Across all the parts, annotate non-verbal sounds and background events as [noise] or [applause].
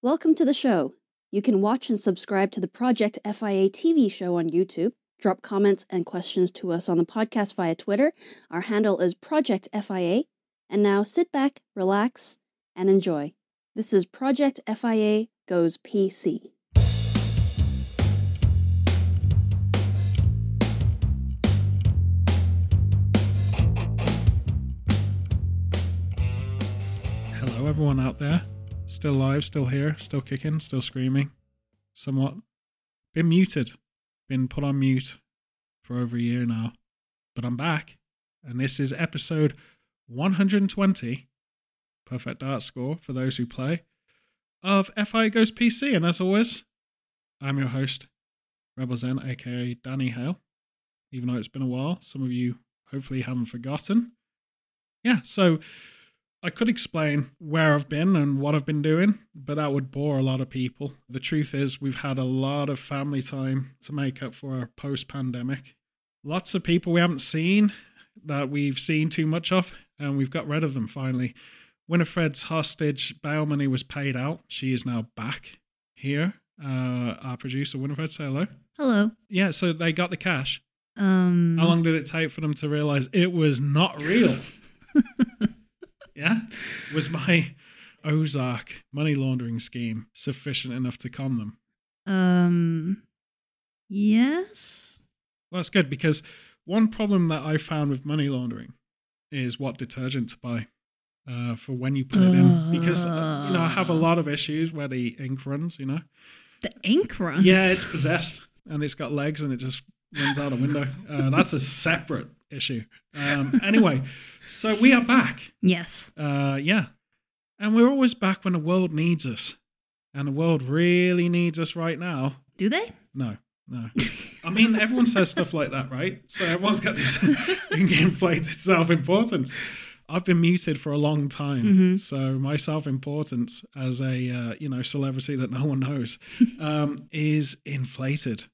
Welcome to the show. You can watch and subscribe to the Project FIA TV show on YouTube. Drop comments and questions to us on the podcast via Twitter. Our handle is Project FIA. And now sit back, relax, and enjoy. This is Project FIA Goes PC. Hello, everyone out there. Still alive, still here, still kicking, still screaming. Somewhat. Been muted. Been put on mute for over a year now. But I'm back. And this is episode 120. Perfect art score for those who play. Of FI Goes PC. And as always, I'm your host, Rebel Zen, aka Danny Hale. Even though it's been a while, some of you hopefully haven't forgotten. Yeah, so I could explain where I've been and what I've been doing, but that would bore a lot of people. The truth is, we've had a lot of family time to make up for our post pandemic. Lots of people we haven't seen that we've seen too much of, and we've got rid of them finally. Winifred's hostage bail money was paid out. She is now back here. Uh, our producer, Winifred, say hello. Hello. Yeah, so they got the cash. Um, How long did it take for them to realize it was not real? [laughs] yeah? Was my Ozark money laundering scheme sufficient enough to con them? Um. Yes. Well, that's good because one problem that I found with money laundering is what detergent to buy uh, for when you put it in. Because, uh, you know, I have a lot of issues where the ink runs, you know? The ink run. Yeah, it's possessed and it's got legs and it just runs out a window. Uh, that's a separate issue. Um, anyway, so we are back. Yes. Uh, yeah. And we're always back when the world needs us. And the world really needs us right now. Do they? No, no. I mean, everyone says stuff like that, right? So everyone's got this [laughs] inflated self importance. I've been muted for a long time, Mhm. so my self importance as a uh, you know celebrity that no one knows [laughs] um, is inflated,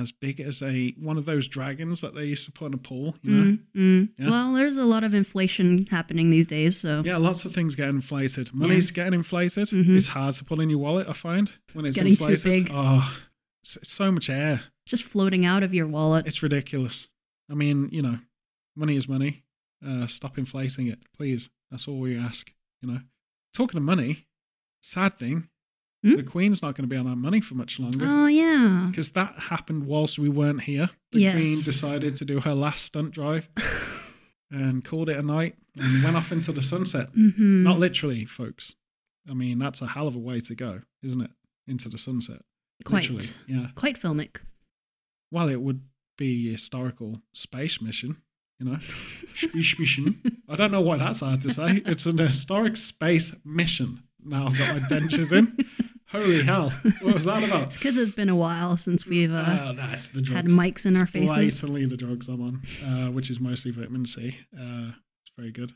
as big as a one of those dragons that they used to put in a pool. You know, Mm, mm. Yeah. Well, there's a lot of inflation happening these days, so yeah, lots of things get inflated. Money's getting inflated. Mhm. It's hard to put in your wallet. I find when It's it's, getting too inflated. big. Oh, it's, it's so much air. just floating out of your wallet. It's ridiculous. I mean, you know, money is money. Uh, stop inflating it, please. That's all we ask. You know, talking of money, sad thing, Hmm? the Queen's not going to be on our money for much longer Oh yeah. because that happened whilst we weren't here. The Yes. Queen decided to do her last stunt drive [sighs] and called it a night and went off into the sunset. hmm Not literally, folks. I mean, that's a hell of a way to go, isn't it? Into the sunset. Quite. Literally, yeah. Quite filmic. Well, it would be a historical space mission, you know? [laughs] Space mission. I don't know why that's hard to say. It's an historic space mission. Now I've got my dentures in. [laughs] Holy hell. What was that about? [laughs] It's because it's been a while since we've uh, Oh, that's the drugs. had mics in our faces. Blatantly the drugs I'm on, uh, which is mostly vitamin C. Uh, it's very good.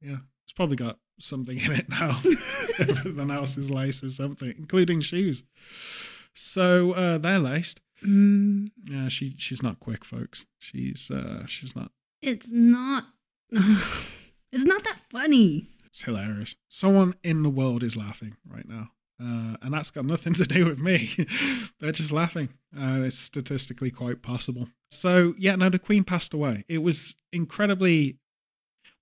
Yeah. It's probably got something in it now. [laughs] [laughs] Everything else is laced with something, including shoes. So uh, they're laced. Mm, Yeah, she she's not quick, folks. She's uh she's not. it's not. [sighs] it's not that funny. It's hilarious. Someone in the world is laughing right now, uh, and that's got nothing to do with me. [laughs] They're just laughing. Uh, it's statistically quite possible. So yeah, no, the Queen passed away. It was incredibly.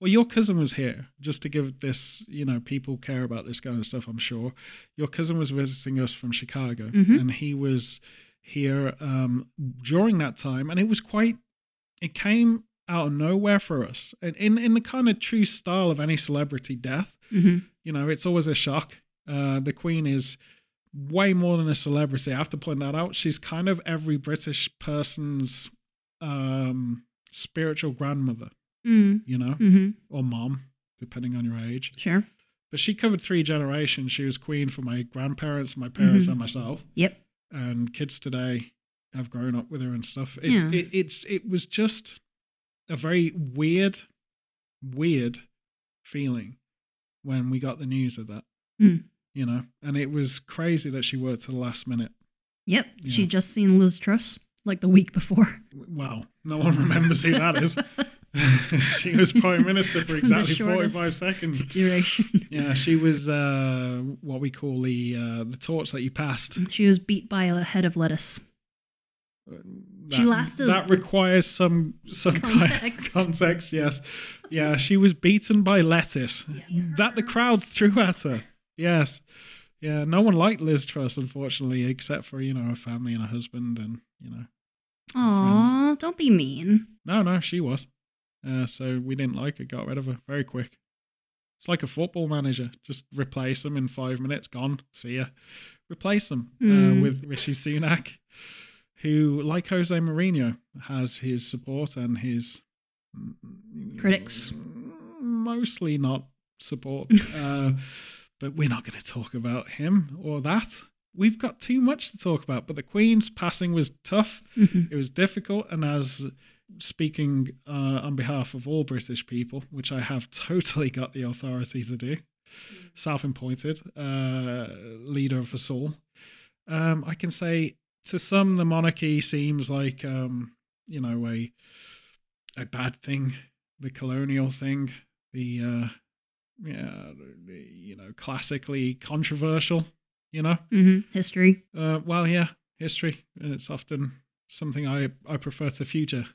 Well, your cousin was here just to give this. You know, people care about this kind of stuff. I'm sure your cousin was visiting us from Chicago, Mhm. and he was here um, during that time, and it was quite. It came out of nowhere for us, and in in the kind of true style of any celebrity death. hmm You know, it's always a shock. Uh, the Queen is way more than a celebrity. I have to point that out. She's kind of every British person's um, spiritual grandmother. Mm. You know, hmm or mom, depending on your age. Sure. But she covered three generations. She was queen for my grandparents, my parents, Mhm. and myself. Yep. And kids today have grown up with her and stuff. It, Yeah. it, it's it was just a very weird, weird feeling when we got the news of that. Mm. You know, and it was crazy that she worked to the last minute. Yep. Yeah. She just seen Liz Truss like the week before. Wow, no one remembers who that is. [laughs] she was prime minister for [laughs] exactly 45 seconds. Duration. Yeah, she was uh, what we call the uh, the torch that you passed. She was beat by a head of lettuce. That, She lasted- That requires some some Context. [laughs] context. Yes, yeah, she was beaten by lettuce that the crowd threw at her. Yes, yeah. No one liked Liz Truss, unfortunately, except for you know her family and her husband, and you know. Aw, don't be mean. No, no, she was. Uh, so we didn't like her. Got rid of her very quick. It's like a football manager. Just replace them in five minutes. Gone. See ya. Replace them uh, Hmm. with Rishi Sunak, who, like Jose Mourinho, has his support and his Critics. Mostly not support. [laughs] uh, but we're not going to talk about him or that. We've got too much to talk about. But the Queen's passing was tough. Mhm. It was difficult, and as speaking uh, on behalf of all British people, which I have [laughs] totally got the authority to do, self-appointed uh, leader of us all, um, I can say to some the monarchy seems like um, you know a a bad thing, the colonial thing, the uh, yeah, you know, classically controversial. You know, Mhm. History. uh, well, yeah, history. and It's often something I, I prefer to future,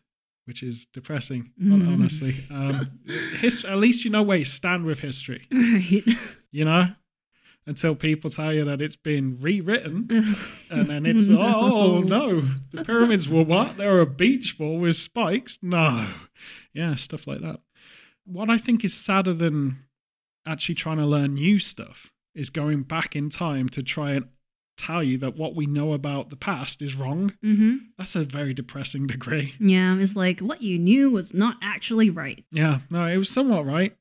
which is depressing, Mm. honestly. Um, his, at least you know where you stand with history, Right. [laughs] you know? Until people tell you that it's been rewritten, [laughs] and then it's, oh no, the pyramids were what? They were a beach ball with spikes? No. Yeah, stuff like that. What I think is sadder than actually trying to learn new stuff is going back in time to try and tell you that what we know about the past is wrong. hmm That's a very depressing degree. Yeah, it's like what you knew was not actually right. Yeah, no, it was somewhat right.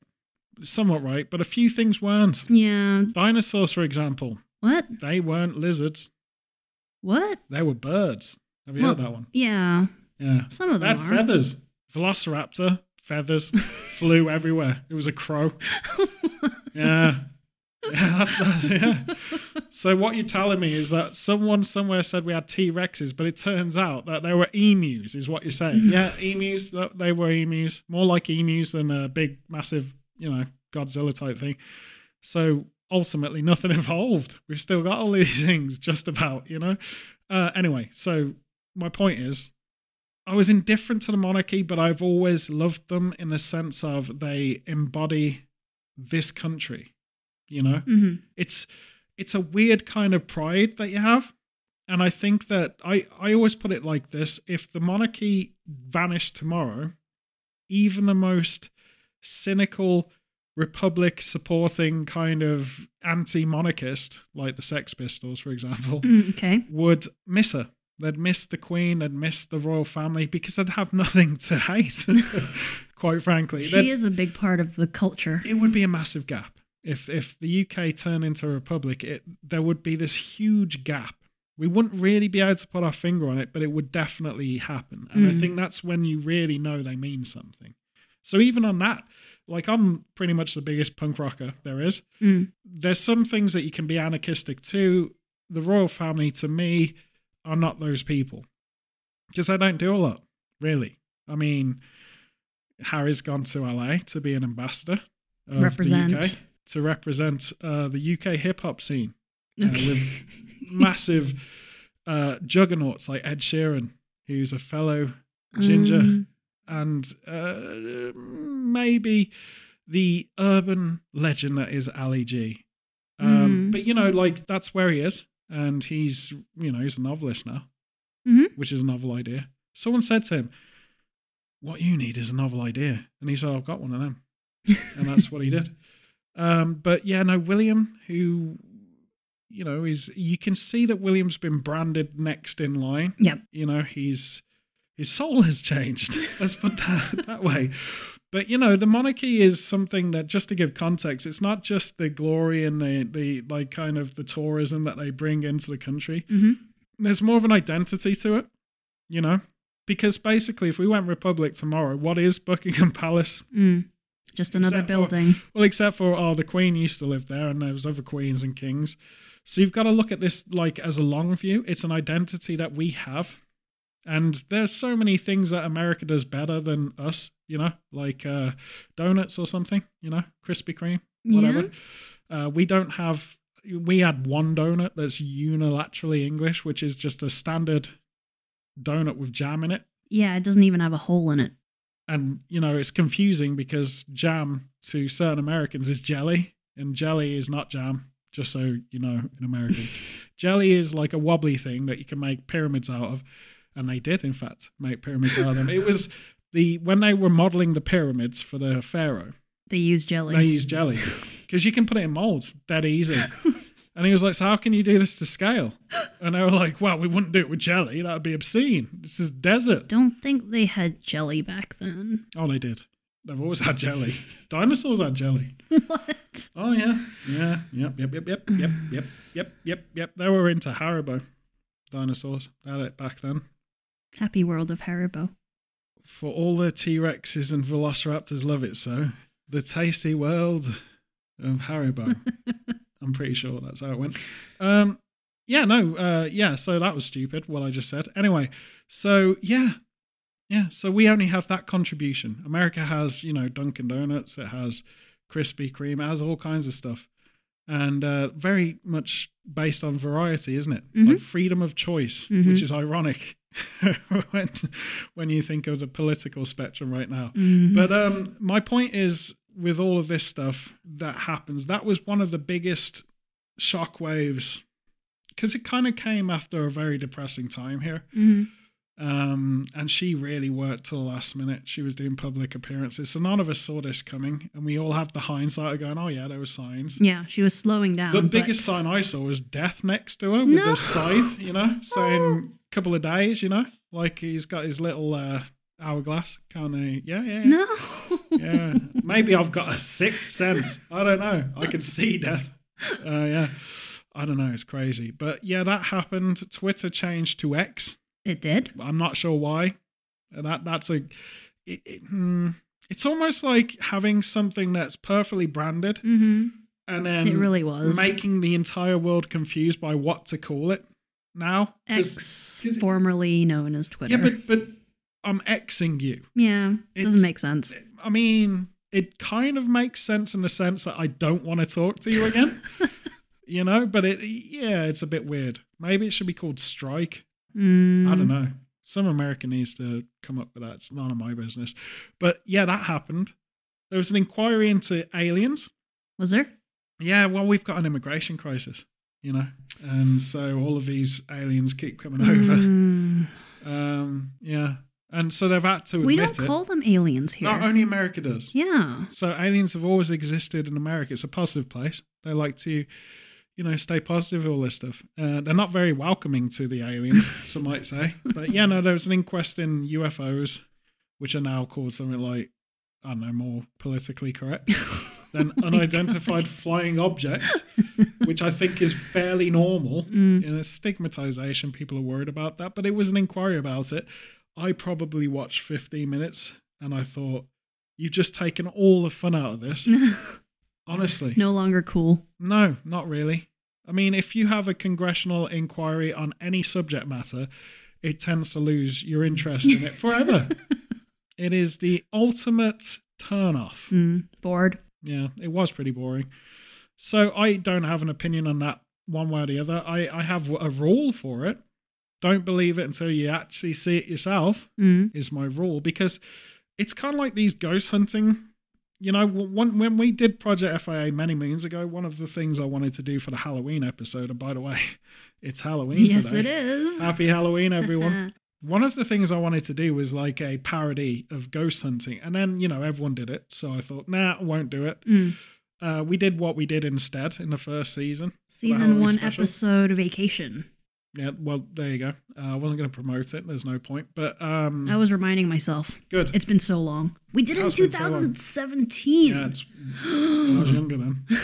Somewhat right, but a few things weren't. Yeah. Dinosaurs, for example, What? they weren't lizards, What? they were birds. Have you Well, heard that one? Yeah. Yeah. Some of They them had are. feathers. Velociraptor, feathers, flew everywhere. It was a crow. [laughs] Yeah. Yeah, that's that. Yeah. So what you're telling me is that someone somewhere said we had T Rexes, but it turns out that they were emus, is what you're saying. Yeah, emus. They were emus, more like emus than a big, massive, you know, Godzilla type thing. So ultimately, nothing [laughs] evolved. We've still got all these things, just about, you know. Uh, anyway, so my point is, I was indifferent to the monarchy, but I've always loved them in the sense of they embody this country. You know, hmm it's it's a weird kind of pride that you have, and I think that I I always put it like this: if the monarchy vanished tomorrow, even the most cynical republic supporting kind of anti-monarchist, like the Sex Pistols, for example, Mm, okay. would miss her. They'd miss the Queen, they'd miss the royal family because they'd have nothing to hate, [laughs] quite frankly. They'd- She is a big part of the culture. it would be a massive gap. If if the UK turned into a republic, it there would be this huge gap. We wouldn't really be able to put our finger on it, but it would definitely happen. And I Mm. think that's when you really know they mean something. So even on that, like I'm pretty much the biggest punk rocker there is Mm. there's some things that you can be anarchistic to. The royal family, to me, are not those people because they don't do a lot, really. I mean, Harry's gone to LA to be an ambassador of Represent. the UK to represent uh, the UK hip hop scene uh, with massive uh, juggernauts like Ed Sheeran, who's a fellow ginger Um, and uh, maybe the urban legend that is Ali G. Um, Mm. But you know, like that's where he is, and he's you know he's a novelist now, Mhm. which is a novel idea. Someone said to him, "What you need is a novel idea," and he said, "I've got one of them," and that's what he did. [laughs] Um, but yeah, no, William, who you know is you can see that William's been branded next in line Yep. you know he's his soul has changed [laughs] let's put that that way but you know the monarchy is something that just to give context it's not just the glory and the the like kind of the tourism that they bring into the country hmm there's more of an identity to it you know because basically if we went republic tomorrow what is buckingham [laughs] palace Mm. Just another Except for- building. well, except for oh, the Queen used to live there, and there was other queens and kings. So you've got to look at this like as a long view. It's an identity that we have, and there's so many things that America does better than us. You know, like uh, donuts or something, you know, Krispy Kreme, whatever. Uh, we don't have. We had one donut that's unilaterally English, which is just a standard donut with jam in it. Yeah, it doesn't even have a hole in it. And you know, it's confusing because jam to certain Americans is jelly, and jelly is not jam. Just so you know, in American, [laughs] jelly is like a wobbly thing that you can make pyramids out of, and they did, in fact, make pyramids out of them. It was the when they were modeling the pyramids for the pharaoh, They use jelly. they used jelly [laughs] because you can put it in molds dead easy. [laughs] And he was like, "So how can you do this to scale?" And they were like, "Well, we wouldn't do it with jelly. That would be obscene. This is desert." Don't think they had jelly back then. Oh, they did. They've always had jelly. Dinosaurs had jelly. [laughs] what? Oh yeah, yeah, yep, yep, yep, yep, yep, [sighs] yep, yep, yep, yep. They were into Haribo dinosaurs. They had it back then. Happy world of Haribo. For all the T Rexes and Velociraptors love it so. The tasty world of Haribo. [laughs] I'm pretty sure that's how it went. Um, yeah, no, uh, yeah. So that was stupid. What I just said. Anyway, so yeah, yeah. So we only have that contribution. America has, you know, Dunkin' Donuts. It has Krispy Kreme. It has all kinds of stuff, and uh, very much based on variety, isn't it? Mhm. Like freedom of choice, Mhm. which is ironic [laughs] when when you think of the political spectrum right now. Mhm. But um, my point is, with all of this stuff that happens, that was one of the biggest shockwaves because it kind of came after a very depressing time here. Um, and she really worked till the last minute. She was doing public appearances, so none of us saw this coming, and we all have the hindsight of going, "Oh yeah, there were signs." Yeah, she was slowing down. The but- biggest sign I saw was death next to her with No. the scythe, you know, [laughs] saying a couple of days, you know, like he's got his little uh, hourglass of, yeah, yeah, yeah. No. yeah. Maybe I've got a sixth sense. I don't know. I can see death. Uh, yeah. I don't know. It's crazy. But yeah, that happened. Twitter changed to X. It did. I'm not sure why. And that that's a. It, it, hmm, it's almost like having something that's perfectly branded hmm and then it really was. making the entire world confused by what to call it now. 'Cause- X, 'cause- formerly known as Twitter. yeah, but but I'm Xing you. yeah, It's- doesn't make sense. I mean, it kind of makes sense in the sense that I don't want to talk to you again. [laughs] you know, but it yeah, it's a bit weird. Maybe it should be called strike. Mm. I don't know. Some American needs to come up with that. It's none of my business. But yeah, that happened. There was an inquiry into aliens. Was there? Yeah, well, we've got an immigration crisis, you know, and so all of these aliens keep coming over. Mm. [laughs] Um, yeah, and so they've had to admit We don't it. call them aliens here. Not only America does. yeah. So aliens have always existed in America. It's a positive place. They like to, you know, stay positive. All this stuff. Uh, they're not very welcoming to the aliens, some might say. But yeah, no, there was an inquest in UFOs, which are now called something like I don't know, more politically correct [laughs] than Oh unidentified God. flying objects, [laughs] which I think is fairly normal. Mm. You know, stigmatization. People are worried about that, but it was an inquiry about it. I probably watched 15 minutes, and I thought. You've just taken all the fun out of this. [laughs] Honestly. no longer cool. No, not really. I mean, if you have a congressional inquiry on any subject matter, it tends to lose your interest in it forever. [laughs] it is the ultimate turn off. Mm. Bored. Yeah, it was pretty boring. So I don't have an opinion on that one way or the other. I, I have a rule for it. Don't believe it until you actually see it yourself Mm. is my rule because it's kind of like these ghost hunting. You know, when, when we did Project FIA many moons ago, one of the things I wanted to do for the Halloween episode, and by the way, [laughs] it's Halloween Yes, today. it is. Happy Halloween, everyone. [laughs] one of the things I wanted to do was like a parody of ghost hunting. And then, you know, everyone did it. So I thought, nah, I won't do it. Mm. Uh, we did what we did instead in the first season. Season one, special. episode Vacation. Yeah, well, there you go. Uh, I wasn't going to promote it. There's no point. But um, I was reminding myself. good. It's been so long. We did it in Has been so 2017. Yeah, it's I was younger then. [gasps]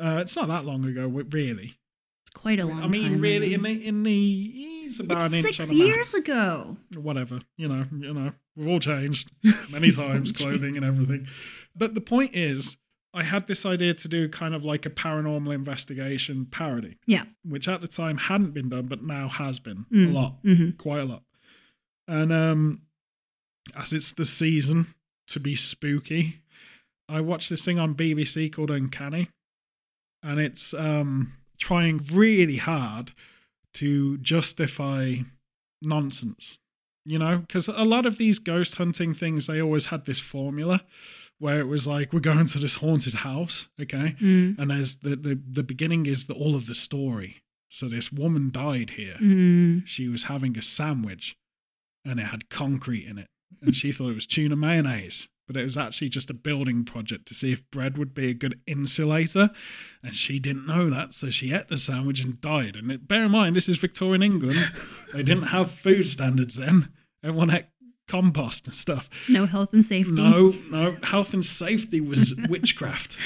Uh, it's not that long ago, really. It's quite a long time. I mean, time really, in the in the it's about an it's inch six on a map. years ago. Whatever, you know, you know, we've all changed [laughs] many times, clothing and everything. But the point is, I had this idea to do kind of like a paranormal investigation parody, Yeah. which at the time hadn't been done, but now has been Mm. a lot, hmm quite a lot. And um, as it's the season to be spooky. I watched this thing on BBC called Uncanny, and it's um, trying really hard to justify nonsense. You know, because a lot of these ghost hunting things, they always had this formula where it was like, we're going to this haunted house, okay? Mm. And there's the, the, the beginning is the, all of the story. So this woman died here. Mm. She was having a sandwich and it had concrete in it. And she thought it was tuna mayonnaise, but it was actually just a building project to see if bread would be a good insulator. And she didn't know that. So she ate the sandwich and died. And it, bear in mind, this is Victorian England. They didn't have food standards then. Everyone ate compost and stuff. No health and safety. No, no, health and safety was [laughs] witchcraft.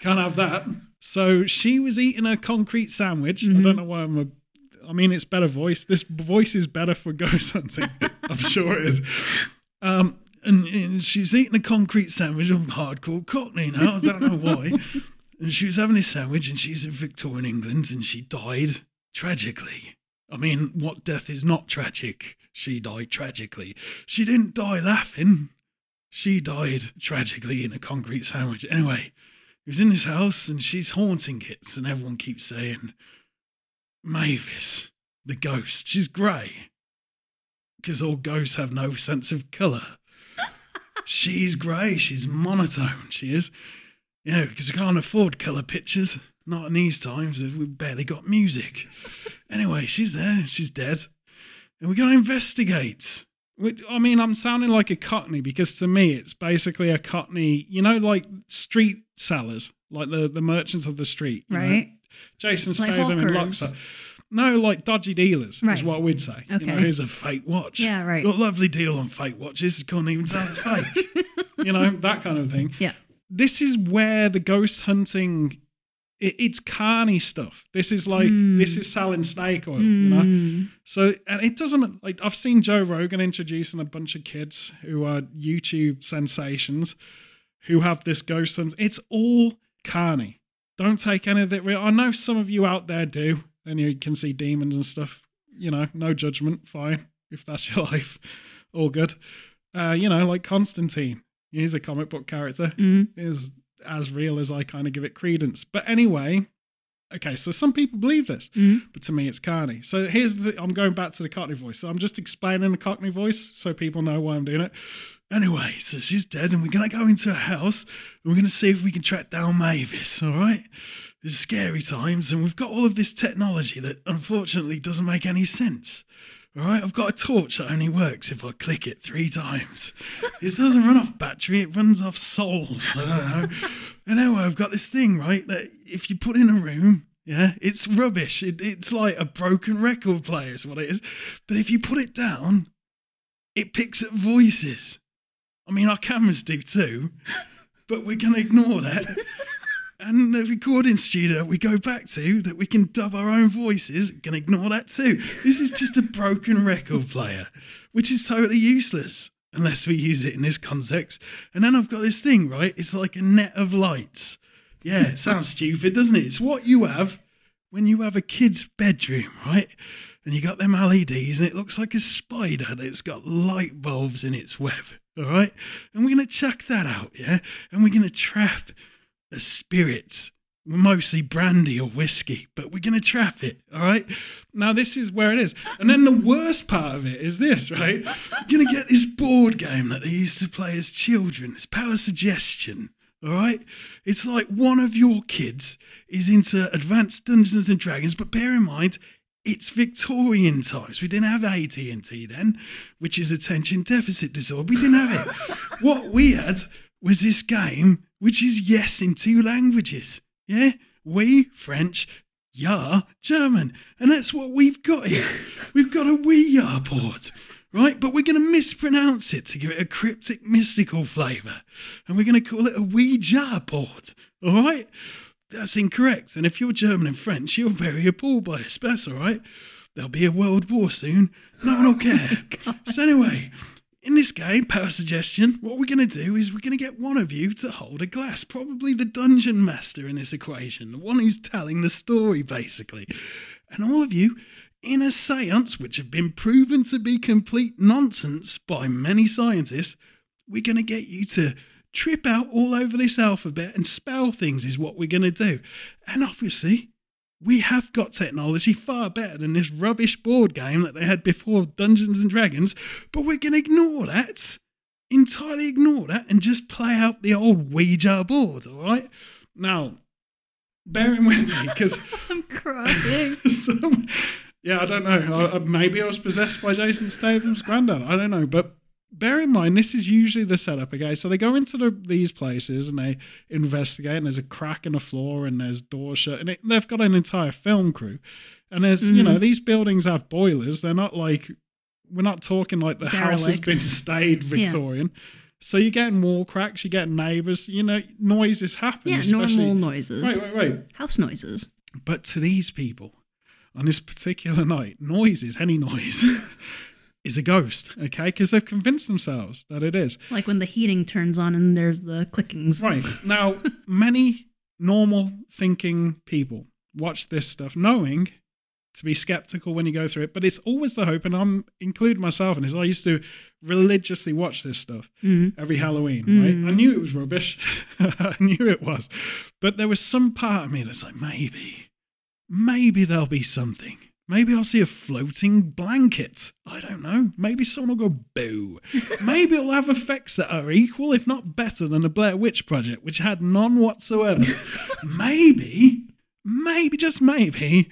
Can't have that. So she was eating a concrete sandwich. I Mhm. don't know why I'm a. I mean, it's better voice. This voice is better for [laughs] ghost hunting. I'm sure it is. Um, and, and she's eating a concrete sandwich. I'm hardcore Cockney now. I don't know why. [laughs] and she was having a sandwich, and she's in Victorian England, and she died tragically. I mean, what death is not tragic? She died tragically. She didn't die laughing. She died tragically in a concrete sandwich. Anyway, he was in his house and she's haunting it, and everyone keeps saying, Mavis, the ghost, she's grey. Because all ghosts have no sense of colour. [laughs] she's grey, she's monotone, she is. Yeah, because we can't afford colour pictures. Not in these times, we've barely got music. Anyway, she's there, she's dead. And we're going to investigate. I mean, I'm sounding like a cockney because to me, it's basically a cockney, you know, like street sellers, like the, the merchants of the street. you know? Right. Jason Like Statham and Luxor. No, like dodgy dealers is what we'd say. You know, Okay. here's a fake watch. Yeah, right. Got a lovely deal on fake watches. You can't even tell it's fake. [laughs] you know, that kind of thing. Yeah. This is where the ghost hunting, it, it's carny stuff. This is like, Mm. this is selling snake oil, you know? Mm. So, and it doesn't like I've seen Joe Rogan introducing a bunch of kids who are YouTube sensations who have this ghost hunt. It's all carny. Don't take any of it real. I know some of you out there do, and you can see demons and stuff. You know, no judgment. Fine if that's your [laughs] life, all good. Uh, you know, like Constantine. He's a comic book character Mm. is as real as I kind of give it credence. But anyway, okay, so some people believe this, Mm. but to me it's Carney. So here's the I'm going back to the Cockney voice. So I'm just explaining the Cockney voice so people know why I'm doing it. Anyway, so she's dead, and we're gonna go into a house and we're gonna see if we can track down Mavis, all right? There's scary times, and we've got all of this technology that unfortunately doesn't make any sense. All right, I've got a torch that only works if I click it three times. It doesn't run off battery, it runs off souls. I don't know. And anyway, I've got this thing, right, that if you put in a room, yeah, it's rubbish. It, it's like a broken record player, is what it is. But if you put it down, it picks up voices. I mean, our cameras do too, but we're going to ignore that. And the recording studio we go back to that we can dub our own voices, can ignore that too. This is just a broken record player, which is totally useless unless we use it in this context. And then I've got this thing, right? It's like a net of lights. Yeah, it sounds [laughs] stupid, doesn't it? It's what you have when you have a kid's bedroom, right? And you got them LEDs and it looks like a spider that's got light bulbs in its web, all right? And we're going to chuck that out, yeah? And we're going to trap a spirit, mostly brandy or whiskey, but we're going to trap it, all right? Now, this is where it is. And then the worst part of it is this, right? We're going to get this board game that they used to play as children. It's power suggestion. All right, it's like one of your kids is into advanced Dungeons and Dragons, but bear in mind it's Victorian times. We didn't have AT&T then, which is attention deficit disorder. We didn't have it. what we had was this game, which is yes in two languages. Yeah, we French, ja German, and that's what we've got here. We've got a we ya port. Right, but we're going to mispronounce it to give it a cryptic, mystical flavour, and we're going to call it a Ouija board, All right, that's incorrect. And if you're German and French, you're very appalled by this. That's all right. There'll be a world war soon. No one will care. [laughs] Oh, so anyway, in this game, power suggestion, what we're going to do is we're going to get one of you to hold a glass, probably the dungeon master in this equation, the one who's telling the story, basically. And all of you, in a seance which have been proven to be complete nonsense by many scientists, we're going to get you to trip out all over this alphabet and spell things, is what we're going to do. And obviously, we have got technology far better than this rubbish board game that they had before Dungeons and Dragons, but we're going to ignore that, entirely ignore that, and just play out the old Ouija board, all right? Now, bearing with me, because. [laughs] I'm crying. [laughs] some- yeah, I don't know. I, maybe I was possessed by Jason Statham's granddad. I don't know. But bear in mind, this is usually the setup, okay? So they go into the, these places and they investigate, and there's a crack in the floor, and there's doors shut, and it, they've got an entire film crew. And there's, you know, Mhm. these buildings have boilers. They're not like, we're not talking like the house has been [laughs] stayed [laughs] Victorian. So you're getting wall cracks, you're getting neighbours, you know, noises happen. yeah, normal noises. Right, right, right. House noises. But to these people, on this particular night, noises, any noise, [laughs] is a ghost, okay? Because they've convinced themselves that it is. Like when the heating turns on and there's the clickings. Right. [laughs] Now, many normal thinking people watch this stuff knowing to be skeptical when you go through it, but it's always the hope, and I'm including myself in this. I used to religiously watch this stuff Mm. every Halloween, Mm. right? I knew it was rubbish. [laughs] I knew it was. But there was some part of me that's like, maybe, maybe there'll be something. Maybe I'll see a floating blanket. I don't know. Maybe someone will go boo. [laughs] Maybe it'll have effects that are equal, if not better, than the Blair Witch Project, which had none whatsoever. [laughs] maybe, maybe, just maybe,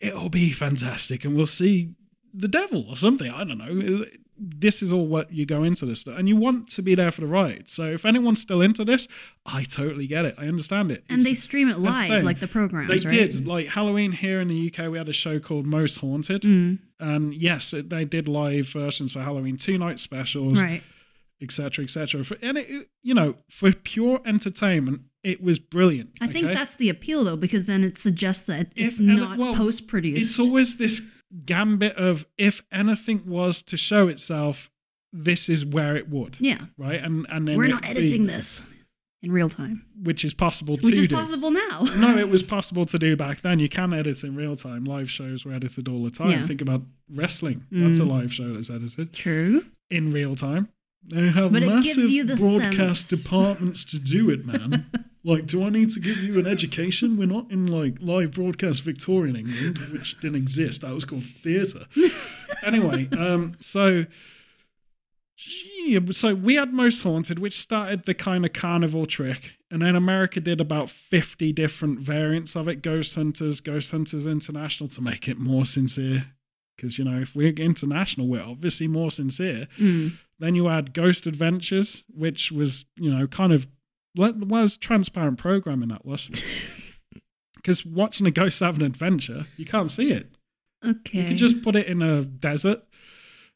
it'll be fantastic and we'll see the devil or something. I don't know. This is all what you go into this stuff, and you want to be there for the ride. So if anyone's still into this, I totally get it. I understand it. And they stream it live, like the programs, they right? did like Halloween here in the UK. We had a show called Most Haunted, Mm, and yes, it, they did live versions for Halloween, two night specials, right. etc., etc. And it, you know, for pure entertainment, it was brilliant. I think that's the appeal, though, because then it suggests that it's If not well, post produced. it's always this gambit of if anything was to show itself, this is where it would, yeah. right? And and then We're not editing be- this in real time, which is possible to which is do. possible now. [laughs] no, it was [laughs] possible to do back then. You can edit in real time. Live shows were edited all the time. Yeah. Think about wrestling. That's a Mm. live show that's edited True. in real time. They have But it gives massive you the broadcast sense. departments to do it, man. [laughs] like, do I need to give you an education? We're not in like live broadcast Victorian England, which didn't exist. That was called theatre. anyway, um, so yeah, so we had Most Haunted, which started the kind of carnival trick, and then America did about fifty different variants of it. Ghost Hunters, Ghost Hunters International, to make it more sincere. Because you know, if we're international, we're obviously more sincere. Mm. Then you had Ghost Adventures, which was, you know, kind of what was transparent programming that was. [laughs] Because watching a ghost have an adventure, you can't see it. Okay. You could just put it in a desert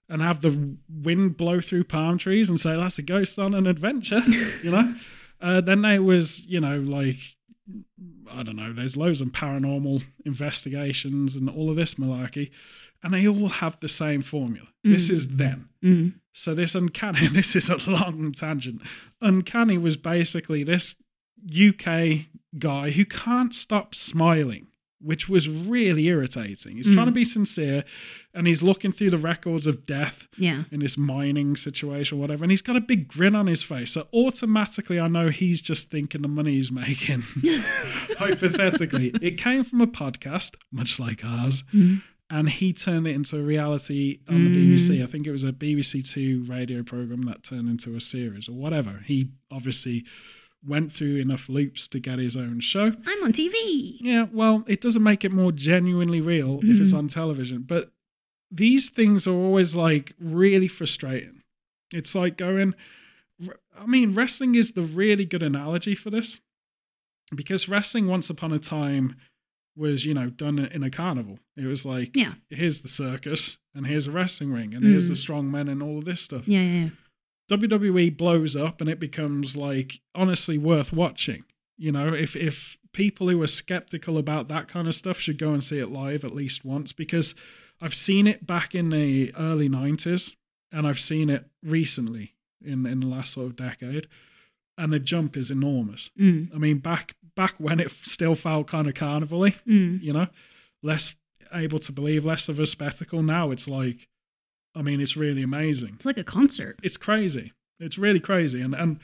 and have the wind blow through palm trees and say that's a ghost on an adventure, you know. [laughs] Uh, then there was, you know, like I don't know. There's loads of paranormal investigations and all of this malarkey, and they all have the same formula. This Mm. is them. Mm. So this uncanny, [laughs] this is a long tangent. Uncanny was basically this UK guy who can't stop smiling, which was really irritating. He's trying to Mm. be sincere, and he's looking through the records of death Yeah. in this mining situation, or whatever, and he's got a big grin on his face. So automatically, I know he's just thinking the money he's making. [laughs] [laughs] Hypothetically, it came from a podcast, much like ours Mm. And he turned it into a reality on the Mm. BBC. I think it was a BBC Two radio program that turned into a series or whatever. He obviously went through enough loops to get his own show. I'm on TV. Yeah, well, it doesn't make it more genuinely real if it's Mm. on television, but these things are always like really frustrating. It's like going, I mean, wrestling is the really good analogy for this because wrestling once upon a time was, you know, done in a carnival. It was like, Yeah. here's the circus and here's a wrestling ring and here's Mm. the strong men and all of this stuff. Yeah, yeah, yeah. WWE blows up and it becomes like honestly worth watching. You know, if if people who are skeptical about that kind of stuff should go and see it live at least once because I've seen it back in the early 90s and I've seen it recently in in the last sort of decade and the jump is enormous. Mm. I mean back back when it [laughs] still felt kind of carnival-y, Mm. you know, less able to believe, less of a spectacle. Now it's like I mean it's really amazing It's like a concert. it's crazy. It's really crazy, and and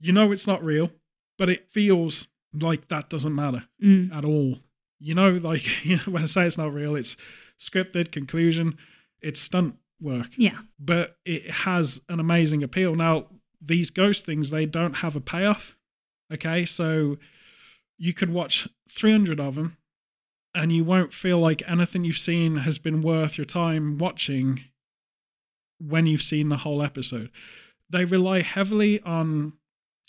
you know it's not real, but it feels like that doesn't matter Mm. at all. You know, like [laughs] you know, when I say it's not real, it's scripted conclusion, it's stunt work, Yeah. but it has an amazing appeal. Now, these ghost things, they don't have a payoff. Okay, so you could watch 300 of them and you won't feel like anything you've seen has been worth your time watching when you've seen the whole episode. They rely heavily on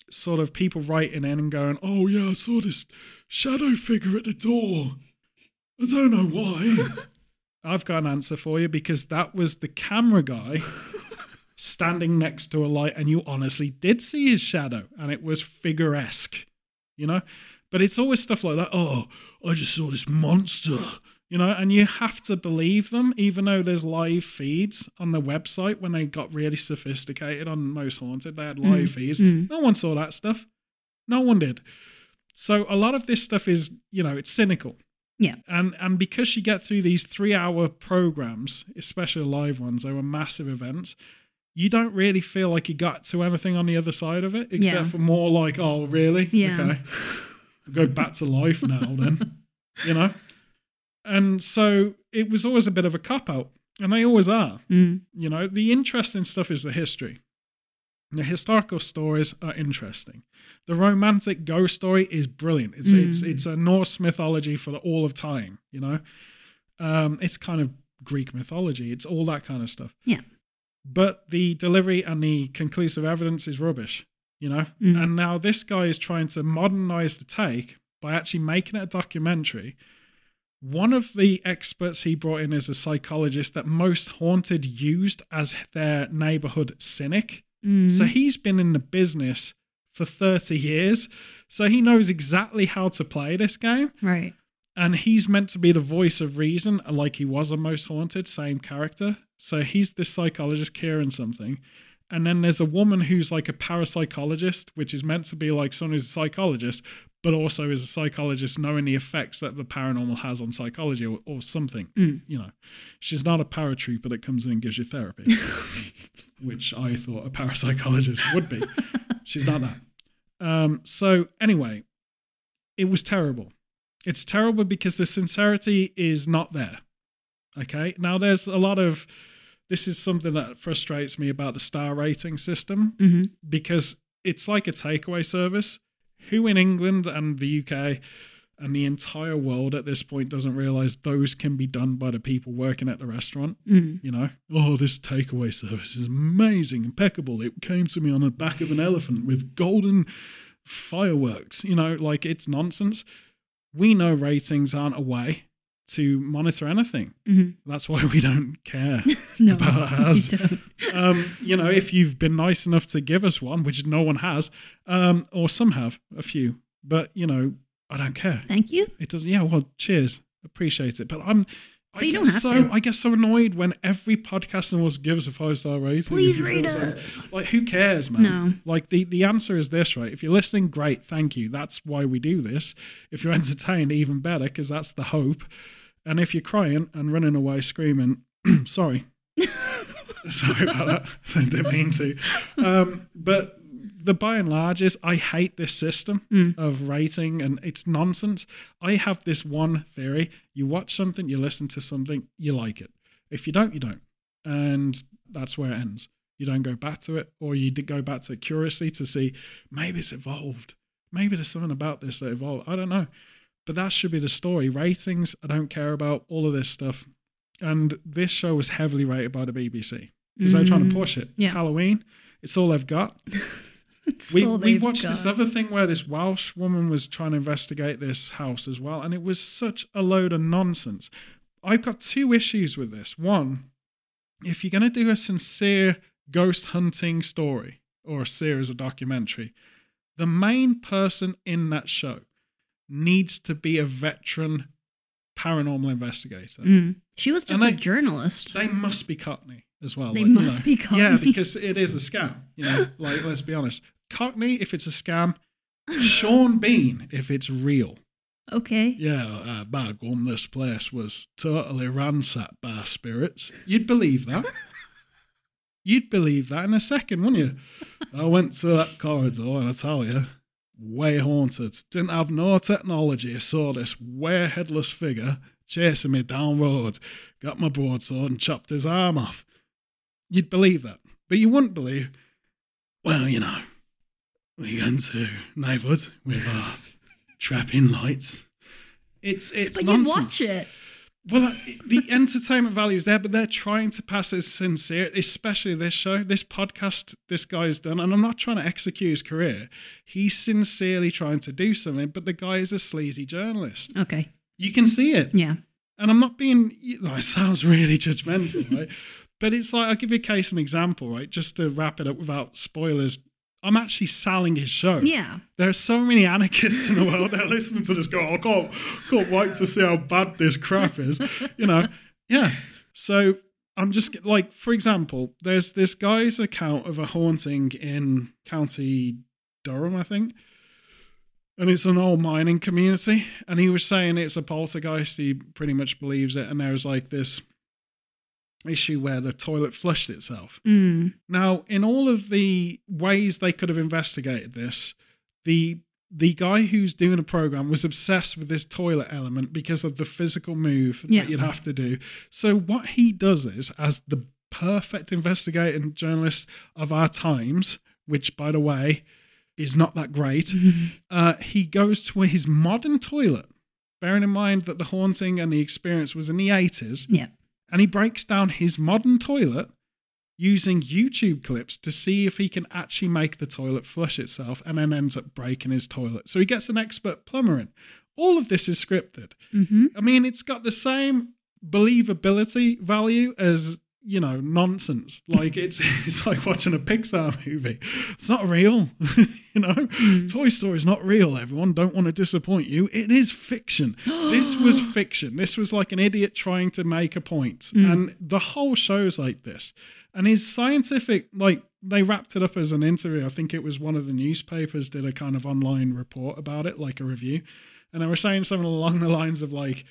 sort of people writing in and going, Oh, yeah, I saw this shadow figure at the door. I don't know why. [laughs] I've got an answer for you because that was the camera guy [laughs] standing next to a light, and you honestly did see his shadow, and it was figuresque, you know? But it's always stuff like that. Oh, I just saw this monster, you know? And you have to believe them, even though there's live feeds on the website when they got really sophisticated on Most Haunted. They had live Mm, feeds. mm. No one saw that stuff. No one did. So a lot of this stuff is, you know, it's cynical. Yeah. And and because you get through these three hour programs, especially live ones, they were massive events, you don't really feel like you got to anything on the other side of it, except Yeah. for more like, oh really? Yeah. Okay. Go back to life now then. [laughs] you know? And so it was always a bit of a cop out. And they always are. Mm. You know, the interesting stuff is the history. The historical stories are interesting. The romantic ghost story is brilliant. It's it's Mm. it's a Norse mythology for all of time. You know, um, it's kind of Greek mythology. It's all that kind of stuff. Yeah. But the delivery and the conclusive evidence is rubbish. You know, Mm. and now this guy is trying to modernize the take by actually making it a documentary. One of the experts he brought in is a psychologist that Most Haunted used as their neighborhood cynic. Mm. So he's been in the business for 30 years. So he knows exactly how to play this game. right. And he's meant to be the voice of reason, like he was a Most Haunted, same character. So he's this psychologist, Kieran something. And then there's a woman who's like a parapsychologist, which is meant to be like someone who's a psychologist, but also is a psychologist knowing the effects that the paranormal has on psychology or, or something. Mm. You know, she's not a paratrooper that comes in and gives you therapy, [laughs] which I thought a parapsychologist would be. [laughs] She's not that. Um, so anyway, it was terrible. It's terrible because the sincerity is not there. Okay. Now there's a lot of this is something that frustrates me about the star rating system hmm because it's like a takeaway service. Who in England and the UK and the entire world at this point doesn't realize those can be done by the people working at the restaurant? Mm. You know, oh, this takeaway service is amazing, impeccable. It came to me on the back of an elephant with golden fireworks. You know, like it's nonsense. We know ratings aren't a way to monitor anything. hmm That's why we don't care. [laughs] No, About don't. um, you know, if you've been nice enough to give us one, which no one has, um, or some have, a few, but you know, I don't care. Thank you. It doesn't. Yeah, well, cheers, appreciate it. But I'm. I get so to. I get so annoyed when every podcast wants to give us a five star rating. Please if you feel rate so- Like, who cares, man? No. Like the the answer is this, right? If you're listening, great, thank you. That's why we do this. If you're [laughs] entertained, even better, because that's the hope. And if you're crying and running away screaming, [clears throat] sorry, [laughs] [laughs] Sorry about that. I didn't mean to. Um, but the by and large is I hate this system Mm. of rating and it's nonsense. I have this one theory. You watch something, you listen to something, you like it. If you don't, you don't. And that's where it ends. You don't go back to it, or you go back to it curiously to see maybe it's evolved. Maybe there's something about this that evolved. I don't know. But that should be the story. Ratings, I don't care about all of this stuff. And this show was heavily rated by the BBC because they're trying to Mm. push it. It's Yeah. Halloween. It's all they've got. [laughs] We we watched this other thing where this Welsh woman was trying to investigate this house as well, and it was such a load of nonsense. I've got two issues with this. One, if you're going to do a sincere ghost hunting story or a series or documentary, the main person in that show needs to be a veteran paranormal investigator. Mm. She was just a journalist. They must be Cockney as well. They like, you know. be Cockney. Yeah, [laughs] because it is a scam. You know, like let's be honest. Cockney, if it's a scam. Sean [laughs] Bean, if it's real. okay. Yeah, uh, by gum, this place was totally ransacked by spirits. You'd believe that. [laughs] You'd believe that in a second, wouldn't you? I went to that corridor and I tell you, way haunted. Didn't have no technology. I saw this way headless figure chasing me down road. Got my broadsword and chopped his arm off. You'd believe that. But you wouldn't believe, well, you know, we go into neighbourhood with our trapping lights. It's it's But nonsense. you watch it. Well, uh, the entertainment value is there, but they're trying to pass as sincere, especially this show, this podcast this guy's done. And I'm not trying to execute his career. He's sincerely trying to do something, but the guy is a sleazy journalist. Okay. You can see it. Yeah. And I'm not being, it [laughs] sounds really judgmental, right? But it's like, I'll give you a case an example, right? Just to wrap it up without spoilers. I'm actually selling his show. Yeah. There are so many anarchists in the world that are listening to this go, oh, I can't, can't wait to see how bad this crap is. You know, yeah. So I'm just like, for example, there's this guy's account of a haunting in County Durham, I think. And it's an old mining community. And he was saying it's a poltergeist. He pretty much believes it. And there's like this issue where the toilet flushed itself. Mm. Now, in all of the ways they could have investigated this, the the guy who's doing the program was obsessed with this toilet element because of the physical move Yeah. that you'd have to do. So what he does is, as the perfect investigating journalist of our times, which by the way is not that great, [laughs] uh, he goes to his modern toilet, bearing in mind that the haunting and the experience was in the 80s, Yeah. And he breaks down his modern toilet using YouTube clips to see if he can actually make the toilet flush itself and then ends up breaking his toilet. So he gets an expert plumber in. All of this is scripted. hmm I mean, it's got the same believability value as you know nonsense. Like it's [laughs] it's like watching a Pixar movie. It's not real, [laughs] you know. Mm. Toy Story is not real. Everyone, don't want to disappoint you. It is fiction. this [gasps] was fiction. This was like an idiot trying to make a point. point, and the whole show's like this. And his scientific, like they wrapped it up as an interview. I think it was one of the newspapers did a kind of online report about it, like a review, and they were saying something along the lines of like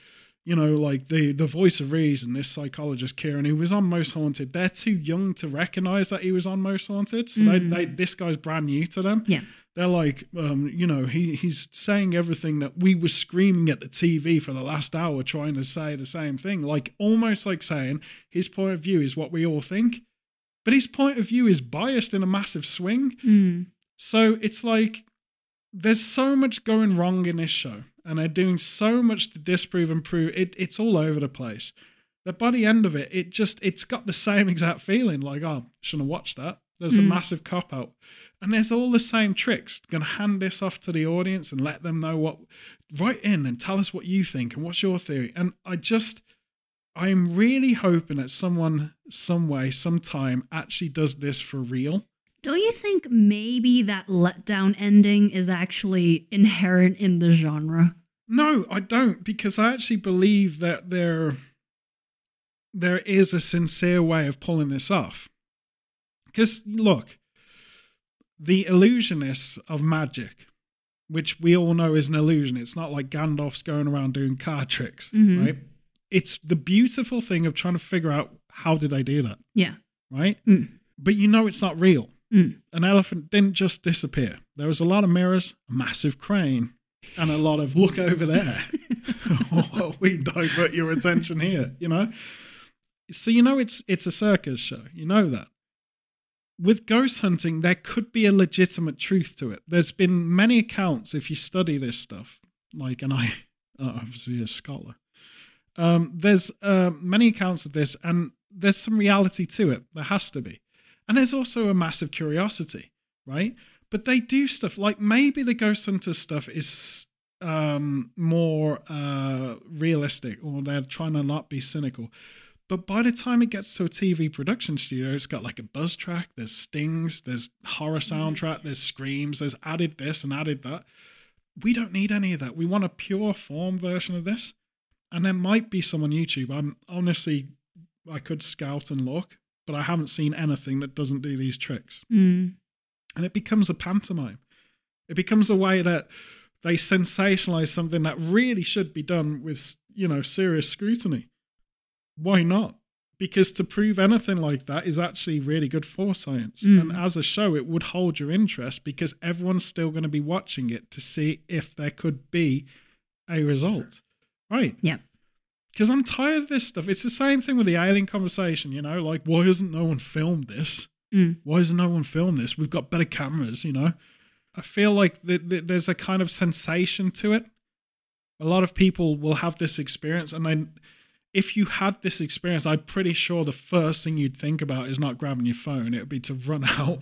you know, like the the voice of reason, this psychologist Kieran, who was on Most Haunted, they're too young to recognize that he was on Most Haunted. So they, they this guy's brand new to them. Yeah. They're like, um, you know, he he's saying everything that we were screaming at the TV for the last hour, trying to say the same thing, like almost like saying his point of view is what we all think, but his point of view is biased in a massive swing. Mm. So it's like there's so much going wrong in this show, and they're doing so much to disprove and prove it. It's all over the place. That by the end of it, it just it's got the same exact feeling. Like, oh, shouldn't have watched that. There's a Mm. massive cop out, and there's all the same tricks. Gonna hand this off to the audience and let them know what. Write in and tell us what you think and what's your theory. And I just, I'm really hoping that someone, some way, sometime actually does this for real. Don't you think maybe that letdown ending is actually inherent in the genre? No, I don't, because I actually believe that there there is a sincere way of pulling this off. Because look, the illusionists of magic, which we all know is an illusion, it's not like Gandalf's going around doing card tricks, Mhm. right? It's the beautiful thing of trying to figure out how did they do that, Yeah. right? Mm. But you know it's not real. Mm. An elephant didn't just disappear. There was a lot of mirrors, a massive crane, and a lot of look over there. [laughs] [laughs] We divert your attention here, you know. So you know it's it's a circus show. You know that. With ghost hunting, there could be a legitimate truth to it. There's been many accounts if you study this stuff, like, and I [laughs] uh, obviously a scholar. Um, there's uh, many accounts of this, and there's some reality to it. There has to be. And there's also a massive curiosity, right? But they do stuff like maybe the Ghost Hunter stuff is um, more uh, realistic, or they're trying to not be cynical. But by the time it gets to a TV production studio, it's got like a buzz track, there's stings, there's horror soundtrack, there's screams, there's added this and added that. We don't need any of that. We want a pure form version of this. And there might be some on YouTube. I'm honestly, I could scout and look, but I haven't seen anything that doesn't do these tricks. Mm. And it becomes a pantomime. It becomes a way that they sensationalize something that really should be done with, you know, serious scrutiny. Why not? because to prove anything like that is actually really good for science. Mm. And as a show, it would hold your interest because everyone's still going to be watching it to see if there could be a result. Right. Yeah. Because I'm tired of this stuff. It's the same thing with the alien conversation, you know, like, why hasn't no one filmed this? Mm. Why hasn't no one filmed this? We've got better cameras, you know? I feel like th- th- there's a kind of sensation to it. A lot of people will have this experience, and then if you had this experience, I'm pretty sure the first thing you'd think about is not grabbing your phone. It would be to run [laughs] out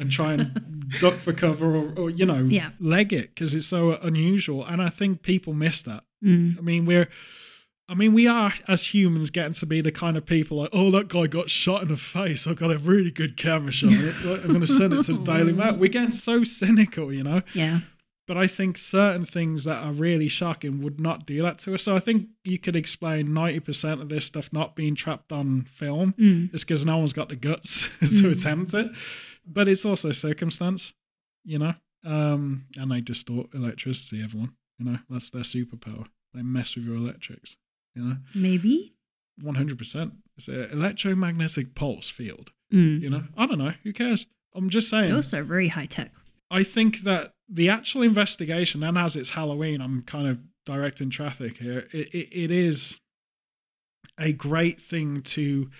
and try and duck for cover or, or you know, Yeah. leg it because it's so unusual. And I think people miss that. Mm. I mean, we're, I mean, we are as humans getting to be the kind of people like, oh, that guy got shot in the face. I've got a really good camera shot. [laughs] I'm going to send it to the Daily Mail. We're getting so cynical, you know. Yeah. But I think certain things that are really shocking would not do that to us. So I think you could explain ninety percent of this stuff not being trapped on film Mm. is because no one's got the guts [laughs] to Mm. attempt it. But it's also circumstance, you know. Um, and they distort electricity. Everyone, you know, that's their superpower. They mess with your electrics. You know, Maybe. one hundred percent. It's an electromagnetic pulse field. Mm. You know, I don't know. Who cares? I'm just saying. Those are very high tech. I think that the actual investigation, and as it's Halloween, I'm kind of directing traffic here. It, it, it is a great thing to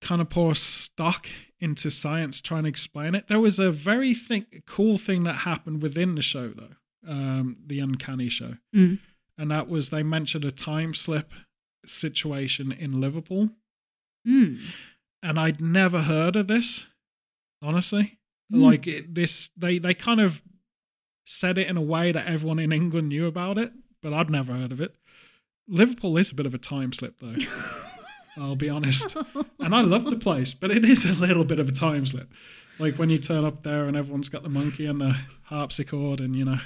kind of pour stock into science, trying to explain it. There was a very thing, cool thing that happened within the show, though, um, the Uncanny Show, Mm. And that was they mentioned a time slip situation in Liverpool, Mm. and I'd never heard of this, honestly. Hmm. Like it, this, they they kind of said it in a way that everyone in England knew about it, but I'd never heard of it. Liverpool is a bit of a time slip, though. [laughs] I'll be honest, and I love the place, but it is a little bit of a time slip. Like when you turn up there and everyone's got the monkey and the harpsichord, and you know,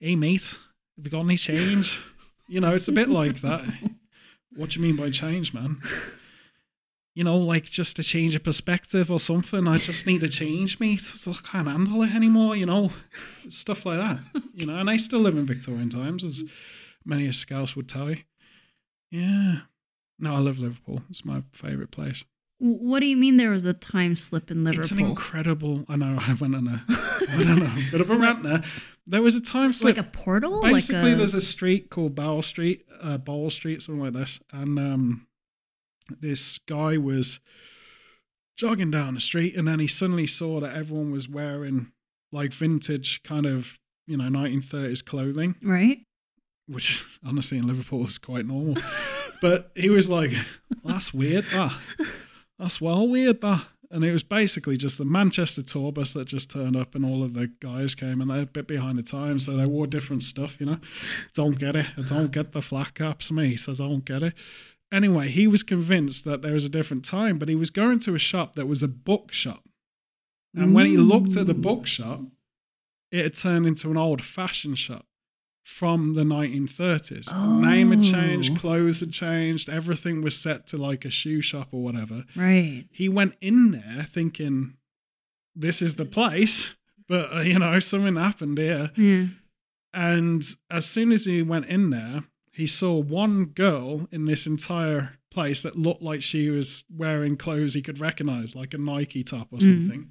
hey mate, have you got any change? You know, it's a bit like that. What do you mean by change, man? you know, like just a change of perspective or something. I just need a change, mate. I can't handle it anymore, you know, stuff like that. You know, and I still live in Victorian times, as many a Scouse would tell you. Yeah. No, I love Liverpool. It's my favourite place. What do you mean there was a time slip in Liverpool? It's an incredible. I know. [laughs] I went on a. I don't know. Bit of a rant there. There was a time slip. like a portal? Basically, like a... there's a street called Bold Street, uh, Bold Street, something like this, and um, this guy was jogging down the street, and then he suddenly saw that everyone was wearing like vintage kind of you know 1930s clothing, right? which honestly in Liverpool is quite normal. but he was like, "That's weird. That that's well weird. That." And it was basically just the Manchester tour bus that just turned up, and all of the guys came, and they're a bit behind the times, so they wore different stuff. You know, don't get it. I don't get the flat caps, Me says I don't get it. Anyway, he was convinced that there was a different time, but he was going to a shop that was a book shop, and when he looked at the bookshop, it had turned into an old-fashioned shop from the 1930s. Name had changed, Oh. clothes had changed, everything was set to like a shoe shop or whatever. Right. He went in there thinking, this is the place, [laughs] but uh, you know, something happened here. Yeah. And as soon as he went in there, he saw one girl in this entire place that looked like she was wearing clothes he could recognize, like a Nike top or Mm. something.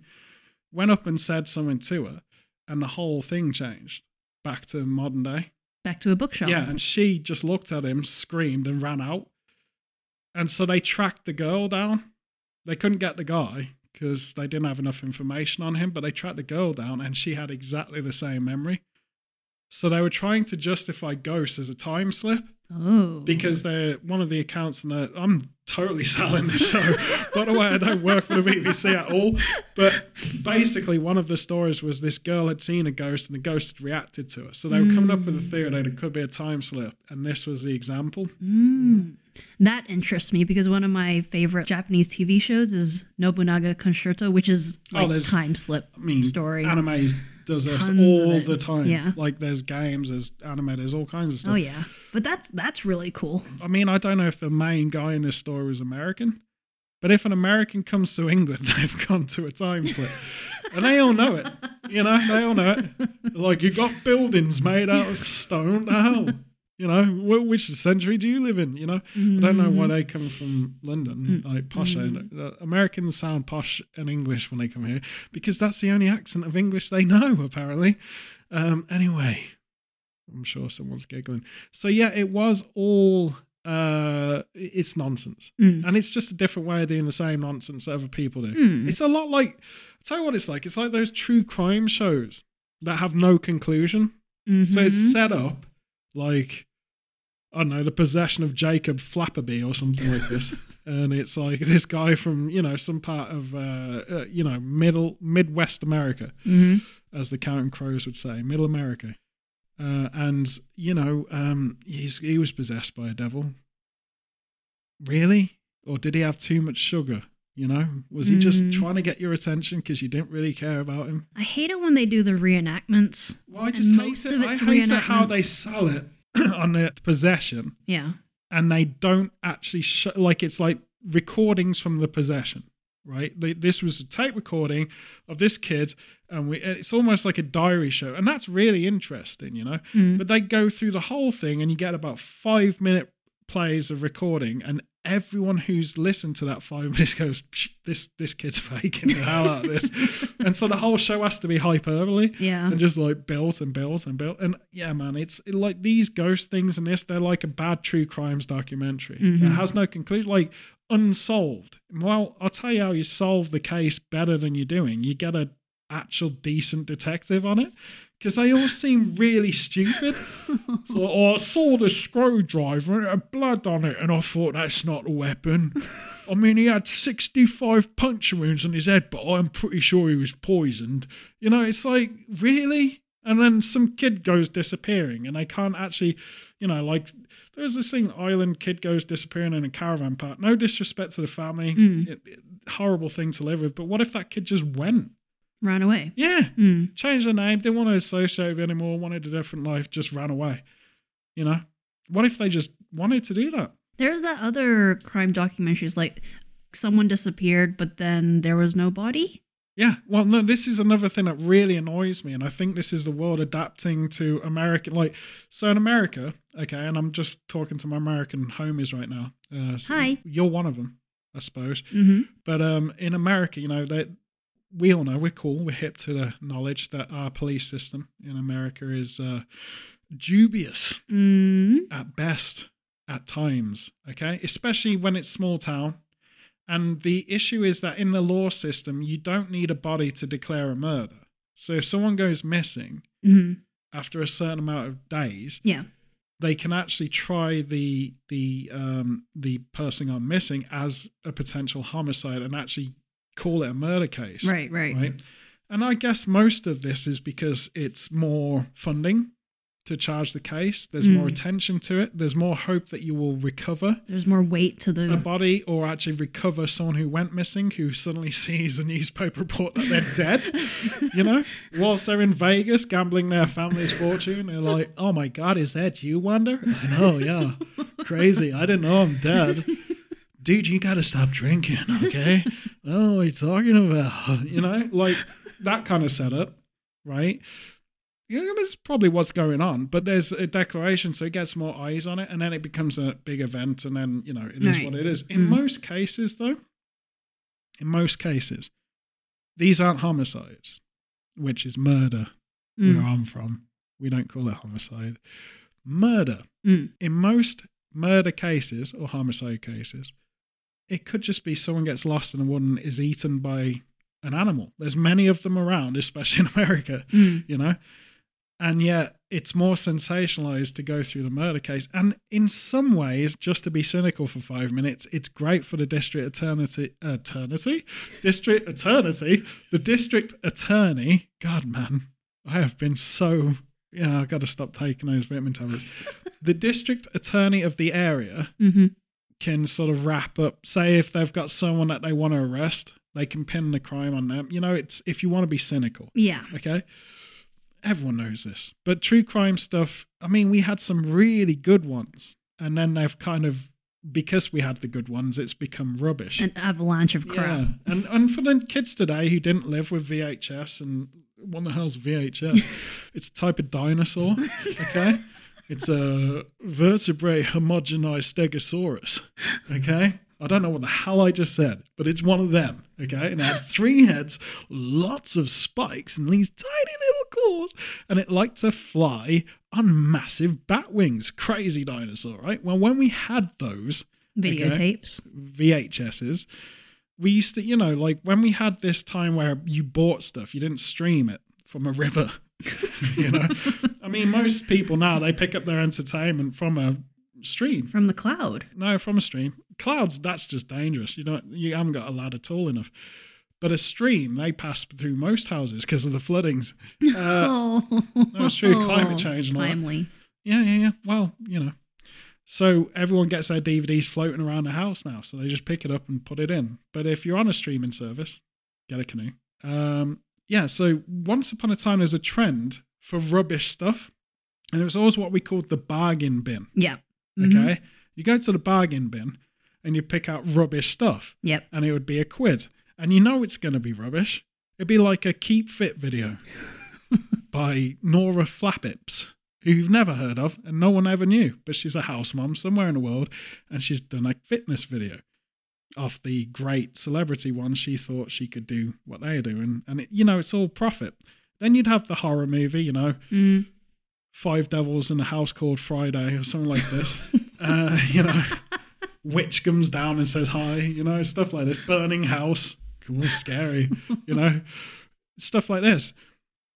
Went up and said something to her, and the whole thing changed back to modern day. Back to a bookshop. Yeah, and she just looked at him, screamed, and ran out. And so they tracked the girl down. They couldn't get the guy because they didn't have enough information on him, but they tracked the girl down, and she had exactly the same memory. So they were trying to justify ghosts as a time slip Oh. because they're one of the accounts in the I'm totally selling this show. By the way, I don't work for the BBC at all. But basically one of the stories was this girl had seen a ghost and the ghost had reacted to her. So they were coming up with a theory that it could be a time slip, and this was the example. Mm. That interests me because one of my favorite Japanese TV shows is Nobunaga Concerto, which is Oh, like there's- time slip I mean story. anime does this Tons all of it. the time. Yeah. Like there's games, there's anime, there's all kinds of oh, stuff. Oh yeah, but that's that's really cool. I mean, I don't know if the main guy in this story was American, but if an American comes to England, [laughs] they've gone to a time slip. and they all know it. You know, they all know it. [laughs] Like, you got buildings made out of stone. The hell? You know, wh- which century do you live in? You know, I don't know why they come from London, Mm. like posh. Mm. Uh, Americans sound posh and English when they come here because that's the only accent of English they know, apparently. Um, anyway, I'm sure someone's giggling. So yeah, it was all. Uh, it's nonsense, Mm. and it's just a different way of doing the same nonsense that other people do. Mm. It's a lot like. I'll tell you what it's like. It's like those true crime shows that have no conclusion. So it's Mhm. set up like I don't know the possession of Jacob Flapperby or something like this, [laughs] and it's like this guy from you know some part of uh, uh, you know middle Midwest America, Mhm. as the Counting Crows would say, Middle America, uh, and you know um, he's he was possessed by a devil. Really, or did he have too much sugar? You know, was he just Mm. trying to get your attention because you didn't really care about him? I hate it when they do the reenactments. Well, I just hate most it. of I it's hate it how they sell it [clears throat] on the possession, Yeah. and they don't actually show. Like it's like recordings from the possession, right? They, this was a tape recording of this kid, and we. It's almost like a diary show, and that's really interesting, you know. Mm. But they go through the whole thing, and you get about five minute plays of recording, and everyone who's listened to that five [laughs] minutes goes, "Psh, "This this kid's [laughs] faking the hell out of this," [laughs] and so the whole show has to be hyperbole yeah. and just like built and built and built. And yeah, man, it's it, like these ghost things and this, they're like a bad true crimes documentary. It mm-hmm. has no conclusion, like unsolved. Well, I'll tell you how you solve the case better than you're doing. You get a actual decent detective on it because they all seem really stupid. [laughs] So oh, I saw the screwdriver and it had blood on it, and I thought that's not a weapon. I mean, he had 65 puncture wounds on his head, but I'm pretty sure he was poisoned. You know, it's like, really? And then some kid goes disappearing, and they can't actually, you know, like, there's this thing island kid goes disappearing in a caravan park. No disrespect to the family, Mm. It- it- horrible thing to live with, but what if that kid just went? Ran away. Yeah, Mm. changed the name, didn't want to associate with it anymore, wanted a different life, just ran away. You know? What if they just wanted to do that? There's that other crime documentaries like someone disappeared, but then there was no body. Yeah, well, no, this is another thing that really annoys me, and I think this is the world adapting to American. Like, so in America, okay, and I'm just talking to my American homies right now. Uh, so Hi. you're one of them, I suppose. Mm-hmm. But um, in America, you know, that we all know we're cool, we're hip to the knowledge that our police system in America is uh, dubious Mm. at best at times, okay? Especially when it's small town. And the issue is that in the law system, you don't need a body to declare a murder. So if someone goes missing hmm after a certain amount of days, Yeah. they can actually try the the um, the person gone missing as a potential homicide and actually call it a murder case. Right. Right. Right. And I guess most of this is because it's more funding to charge the case. There's more Mm. attention to it. There's more hope that you will recover There's more weight to a the. body or actually recover someone who went missing who suddenly [laughs] sees a newspaper report that they're dead. [laughs] You know, whilst they're in Vegas gambling their family's fortune, they're like, "Oh my God, is that you, Wonder?" I know, yeah, crazy. I didn't know I'm dead, [laughs] dude. You got to stop drinking, okay? Oh, what are you talking about? [laughs] You know, like that kind of setup, right? Yeah, that's probably what's going on. But there's a declaration, so it gets more eyes on it, and then it becomes a big event, and then you know it is Right. what it is. In Mm. most cases, though, in most cases, these aren't homicides, which is murder. Where Mm. I'm from, we don't call it homicide. Murder. Mm. In most murder cases or homicide cases, it could just be someone gets lost in a wood and is eaten by an animal. There's many of them around, especially in [laughs] America Mm. you know? And yet it's more sensationalized to go through the murder case. And in some ways just to be cynical for five minutes it's great for the district eternity eternity district eternity the district attorney. God man i have been so yeah i've got to stop taking those vitamin tablets. The district attorney of the area hmm can sort of wrap up say if they've got someone that they want to arrest they can pin the crime on them you know it's if you want to be cynical Yeah. Okay. Everyone knows this. But true crime stuff, I mean, we had some really good ones. And then they've kind of, because we had the good ones, it's become rubbish. An avalanche of crap. Yeah. And, and for the kids today who didn't live with VHS and what the hell's VHS? [laughs] it's a type of dinosaur. Okay. [laughs] It's a vertebrate homogenized stegosaurus. Okay? I don't know what the hell I just said, but it's one of them. Okay? And it had three heads, lots of spikes, and these tiny little claws. And it liked to fly on massive bat wings. Crazy dinosaur, right? Well, when we had those Videotapes. VHSs, we used to, you know, like when we had this time where you bought stuff, you didn't stream it from a river. [laughs] you know, mean, most people now they pick up their entertainment from a stream. From the cloud. No, from a stream. Clouds, that's just dangerous. You don't, you haven't got a ladder tall enough. But a stream, they pass through most houses because of the floodings. [laughs] Uh, oh, that's true, climate change and all that. Yeah, yeah, yeah. Well, you know. So everyone gets their DVDs floating around the house now. So they just pick it up and put it in. But if you're on a streaming service, get a canoe. Um, yeah, so once upon a time, there's a trend for rubbish stuff. And it was always what we called the bargain bin. Yeah. Mhm. Okay. You go to the bargain bin and you pick out rubbish stuff, Yep. and it would be a quid. And you know it's going to be rubbish. It'd be like a Keep Fit video [laughs] by Nora Flappips, who you've never heard of and no one ever knew. But she's a house mom somewhere in the world, and she's done a fitness video off the great celebrity one. She thought she could do what they are doing. and it, you know, it's all profit. Then you'd have the horror movie, you know, Mm. Five Devils in a House Called Friday or something like this. [laughs] uh, you know, witch comes down and says hi, you know, stuff like this. Burning house, cool, scary, you know, stuff like this.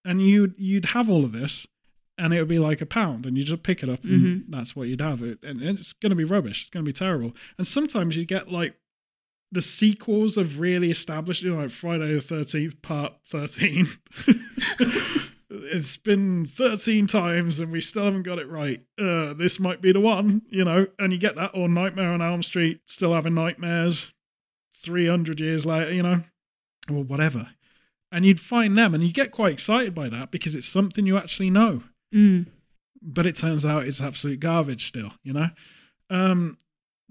And you'd you'd have all of this, and it would be like a pound, and you just pick it up, and Mhm. that's what you'd have. It and it's going to be rubbish. It's going to be terrible. And sometimes you get like the sequels have really established, you know, like Friday the Thirteenth Part Thirteen. [laughs] it's been 13 times and we still haven't got it right. Uh, this might be the one, you know, and you get that, or Nightmare on Elm Street, still having nightmares 300 years later, you know, or whatever. And you'd find them and you get quite excited by that because it's something you actually know. Mm. But it turns out it's absolute garbage still, you know? Um,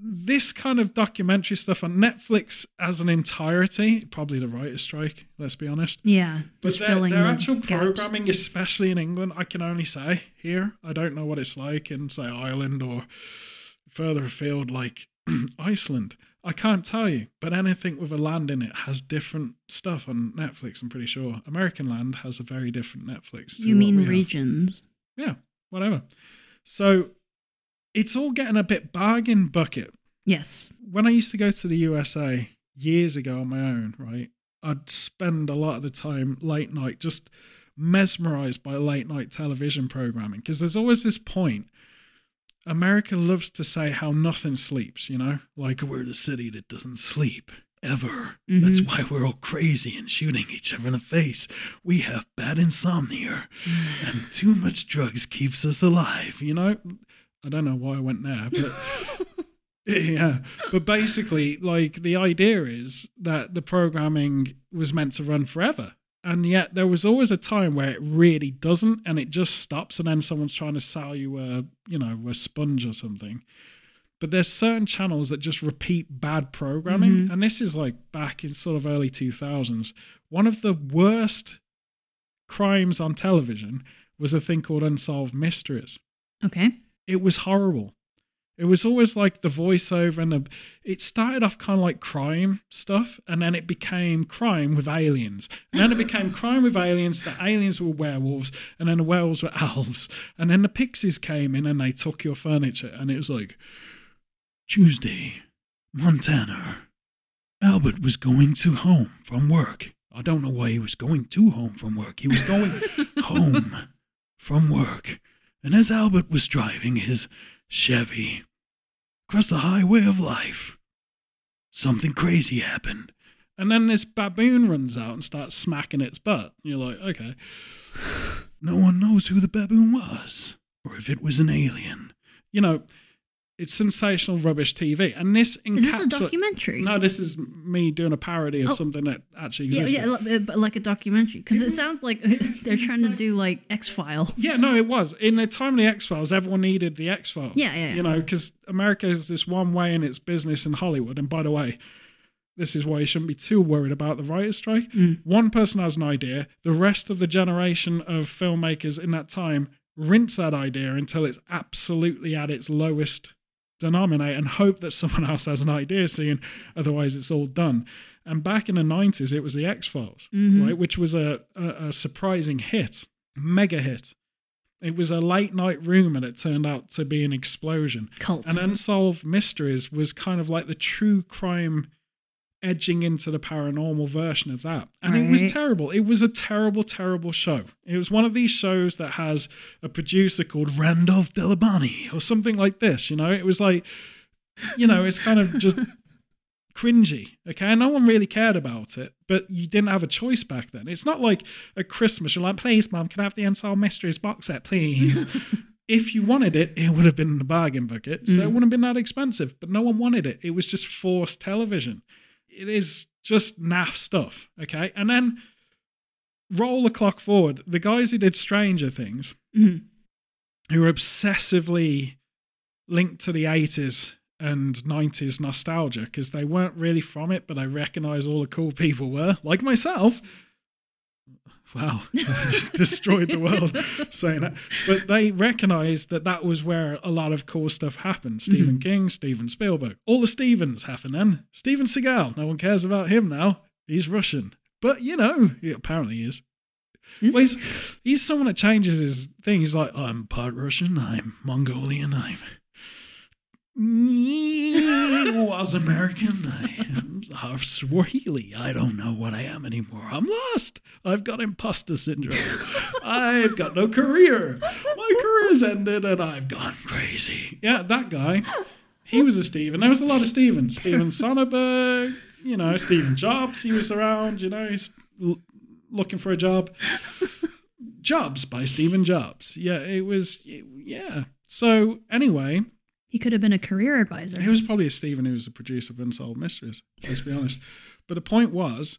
this kind of documentary stuff on Netflix as an entirety, probably the writer's strike, let's be honest. Yeah. But their, their the actual gaps. programming, especially in England, I can only say here. I don't know what it's like in, say, Ireland or further afield, like [clears throat] Iceland. I can't tell you. But anything with a land in it has different stuff on Netflix, I'm pretty sure. American land has a very different Netflix. To You what mean we have. regions? Yeah, whatever. So it's all getting a bit bargain bucket Yes. when I used to go to the USA years ago on my own, right, I'd spend a lot of the time late night just mesmerized by late night television programming because there's always this point. America loves to say how nothing sleeps, you know, like we're the city that doesn't sleep ever. That's Mhm. why we're all crazy and shooting each other in the face. We have bad insomnia [sighs] and too much drugs keeps us alive, you know? I don't know why I went there, but [laughs] [laughs] yeah, but basically, like the idea is that the programming was meant to run forever, and yet there was always a time where it really doesn't, and it just stops, and then someone's trying to sell you a, you know, a sponge or something. But there's certain channels that just repeat bad programming, Mhm. and this is like back in sort of early 2000s. One of the worst crimes on television was a thing called Unsolved Mysteries Okay. It was horrible. It was always like the voiceover and the. It started off kind of like crime stuff, and then it became crime with aliens. And then it became [laughs] crime with aliens. The aliens were werewolves, and then the werewolves were elves. And then the pixies came in and they took your furniture, and it was like Tuesday, Montana. Albert was going to home from work. I don't know why he was going to home from work. He was going [laughs] home from work. And as Albert was driving his Chevy across the highway of life, something crazy happened. And then this baboon runs out and starts smacking its butt. You're like, okay. [sighs] No one knows who the baboon was or if it was an alien. You know, it's sensational rubbish TV. And this Is this a documentary? No, this is me doing a parody of Oh. something that actually Yeah, existed. yeah, li- like a documentary because it sounds like [laughs] they're trying to do like X Files. Yeah, no, it was. In the time of the X Files, everyone needed the X Files. Yeah, yeah, yeah. You know, because America is this one way in its business in Hollywood. And by the way, this is why you shouldn't be too worried about the writer's strike. Mm. One person has an idea, the rest of the generation of filmmakers in that time rinse that idea until it's absolutely at its lowest denominator and hope that someone [laughs] else has an idea soon. Otherwise, it's all done. And back in the 90s, it was the X Files, Mhm. right? Which was a, a, a surprising hit, mega hit. It was a late night rumor that turned out to be an explosion. Cult. And Unsolved Mysteries was kind of like the true crime edging into the paranormal version of that. And it was terrible. It was a terrible, terrible show. It was one of these shows that has a producer called Randolph Delabani or something like this, you know? It was like, you know, it's kind of just [laughs] cringy. Okay. No one really cared about it, but you didn't have a choice back then. It's not like a Christmas. You're like, please, mom, can I have the Unsolved Mysteries box set, please? [laughs] if you wanted it, it would have been in the bargain bucket. So it Mm. wouldn't have been that expensive, but no one wanted it. It was just forced television. It is just naff stuff. Okay. And then roll the clock forward. The guys who did Stranger Things, Mhm. who were obsessively linked to the 80s and 90s nostalgia because they weren't really from it, but they recognize all the cool [laughs] people were, like myself. Wow, [laughs] just destroyed the world [laughs] saying that. But they recognized that that was where a lot of cool stuff happened. Mm-hmm. Stephen King, Steven Spielberg, all the Stevens happened then. Steven Seagal, no one cares about him now. He's Russian. But, you know, he apparently is. Is Well, he's, he's someone that changes his thing. He's like, I'm part Russian, I'm Mongolian, I'm [laughs] was American, I'm half Swahili. I don't know what I am anymore. I'm lost. I've got imposter syndrome. I've got no career. My career's ended and I've gone crazy. Yeah, that guy. He was a Steven. There was a lot of Stevens. Steven Sonnenberg, you know, Steven Jobs. He was around, you know, he's l- looking for a job. Jobs by Stephen Jobs. Yeah, it was, yeah. So, anyway, He could have been a career advisor. He was probably a Stephen who was the producer of Unsolved Mysteries, let's be honest. But the point was,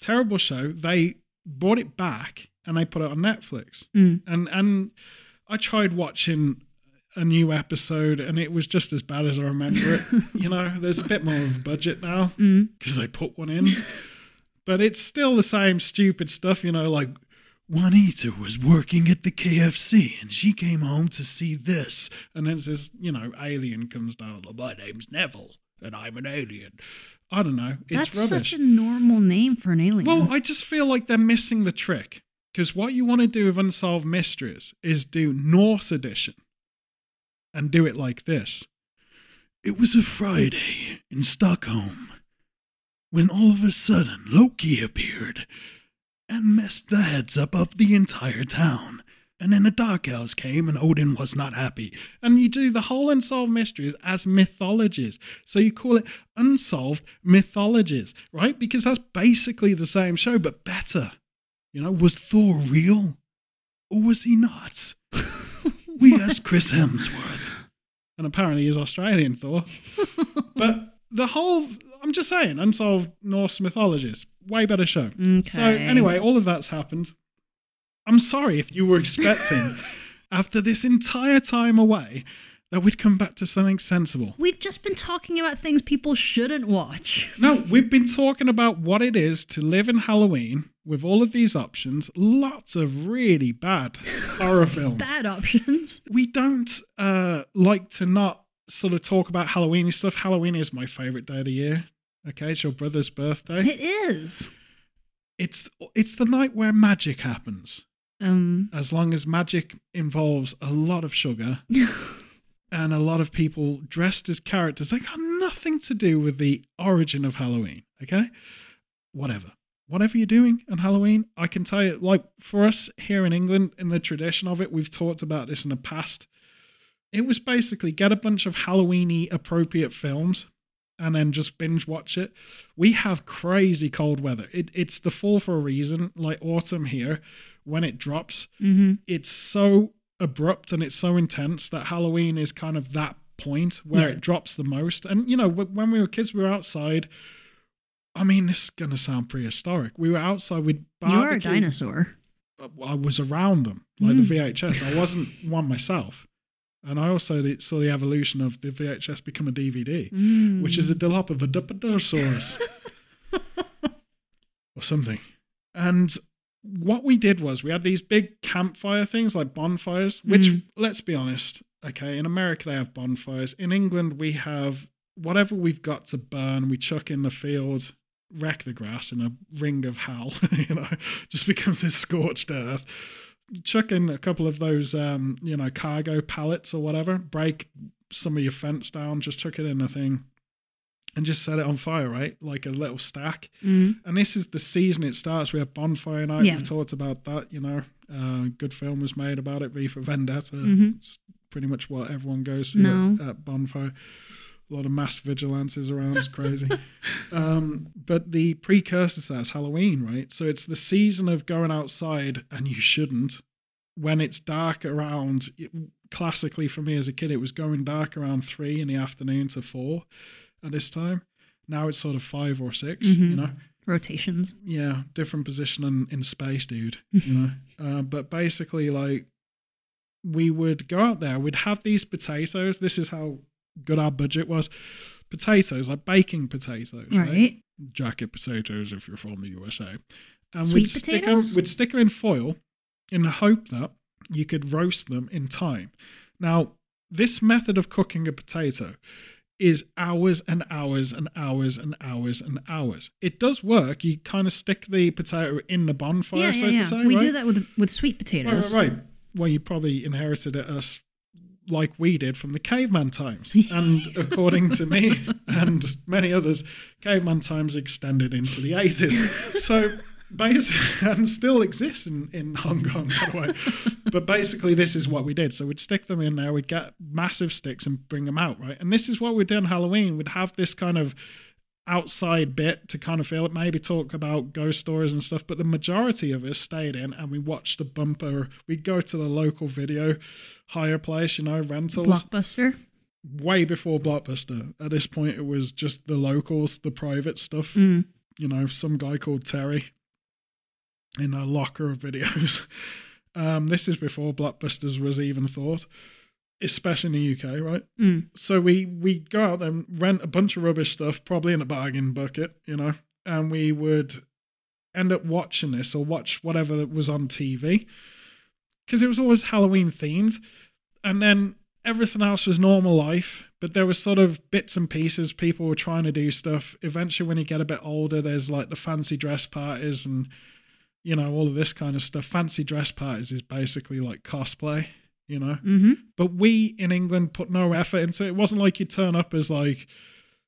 terrible show. They brought it back and they put it on Netflix. Mm. And and I tried watching a new episode and it was just as bad as I remember it. [laughs] you know, there's a bit more of a budget now Mm. because they put one in. but it's still the same stupid stuff, you know, like Juanita was working at the KFC and she came home to see this. And then this, you know, alien comes down. Oh, my name's Neville and I'm an alien. I don't know. It's That's rubbish. such a normal name for an alien. Well, I just feel like they're missing the trick. Because what you want to do with Unsolved Mysteries is do Norse edition and do it like this. It was a Friday in Stockholm when all of a sudden Loki appeared and messed the heads up of the entire town. And then the Dark Elves came and Odin was not happy. And you do the whole Unsolved Mysteries as mythologies. So you call it Unsolved Mythologies, right? Because that's basically the same show, but better. You know, was Thor real? Or was he not? [laughs] We asked Chris Hemsworth. And apparently he's Australian Thor. [laughs] But the whole, I'm just saying, Unsolved Norse Mythologies, way better show. Okay. So anyway, all of that's happened. I'm sorry if you were expecting, [laughs] after this entire time away, that we'd come back to something sensible. We've just been talking about things people shouldn't watch. No, we've been talking about what it is to live in Halloween with all of these options. Lots of really bad horror [laughs] films. Bad options. We don't uh, like to not sort of talk about Halloween stuff. Halloween is my favorite day of the year. Okay, it's your brother's birthday. It is. It's it's the night where magic happens. Um. As long as magic involves a lot of sugar [laughs] and a lot of people dressed as characters they got nothing to do with the origin of Halloween. Okay, whatever. Whatever you're doing on Halloween, I can tell you, like for us here in England, in the tradition of it, we've talked about this in the past. It was basically get a bunch of Halloweeny appropriate films and then just binge watch it. We have crazy cold weather. It, it's the fall for a reason, like autumn here. When it drops, hmm it's so abrupt and it's so intense that Halloween is kind of that point where Yeah. it drops the most. And you know, when we were kids, we were outside. I mean, this is gonna sound prehistoric. We were outside with You are a dinosaur. I was around them, like Mm. the VHS. I wasn't one myself, and I also saw the evolution of the VHS become a DVD, Mm. which is a dilop of a Duppadosaurus [laughs] or something. And what we did was we had these big campfire things like bonfires, which Mhm. let's be honest, okay, in America they have bonfires. In England we have whatever we've got to burn, we chuck in the field, wreck the grass in a ring of hell, [laughs] you know, just becomes this scorched earth. Chuck in a couple of those um, you know, cargo pallets or whatever, break some of your fence down, just chuck it in a thing and just set it on fire, right? Like a little stack. Mm. And this is the season it starts. We have bonfire night. Yeah. We've talked about that. You know, uh, good film was made about it. V for Vendetta. Mhm. It's pretty much what everyone goes to No. at, at bonfire. A lot of mass vigilantes around. It's crazy. [laughs] um, but the precursor to that's Halloween, right? So it's the season of going outside, and you shouldn't. When it's dark around, it, classically for me as a kid, it was going dark around three in the afternoon to four at this time. Now it's sort of five or 6 you Mhm. know Rotations. yeah, different position in, in space, dude. [laughs] You know, uh, but basically, like, we would go out there. We'd have these potatoes. This is how good our budget was. Potatoes, like baking potatoes, right? Right. Jacket potatoes, if you're from the USA. And Sweet we'd stick them. We'd stick them in foil, in the hope that you could roast them in time. Now, this method of cooking a potato is hours and hours and hours and hours and hours. It does work. You kind of stick the potato in the bonfire, yeah, so yeah, yeah. to say, we right? do that with with sweet Right, potatoes. right, right. Well, you probably inherited it us like we did from the caveman times. [laughs] And according to me and many others, caveman times extended into the 80s. So basically, [laughs] and still exists in, in Hong Kong, by the way. But basically, this is what we did. So we'd stick them in there, we'd get massive sticks and bring them out, right? And this is what we'd do on Halloween. We'd have this kind of outside bit to kind of feel it, maybe talk about ghost stories and stuff, but the majority of us stayed in and we watched the bumper. We'd go to the local video hire place, you know, rentals, Blockbuster. way before Blockbuster. At this point, it was just the locals, the private stuff, Mm. you know, some guy called Terry in a locker of videos. [laughs] Um, this is before Blockbusters was even thought, especially in the UK, right? Mm. so we we go out there and rent a bunch of rubbish stuff, probably in a bargain bucket, you know, and we would end up watching this or watch whatever that was on TV because it was always Halloween themed, and then everything else was normal life. But there was sort of bits and pieces. People were trying to do stuff. Eventually, when you get a bit older, there's like the fancy dress parties and you know all of this kind of stuff. Fancy dress parties is basically like cosplay, you know. hmm But we in England put no effort into it. It wasn't like you turn up as like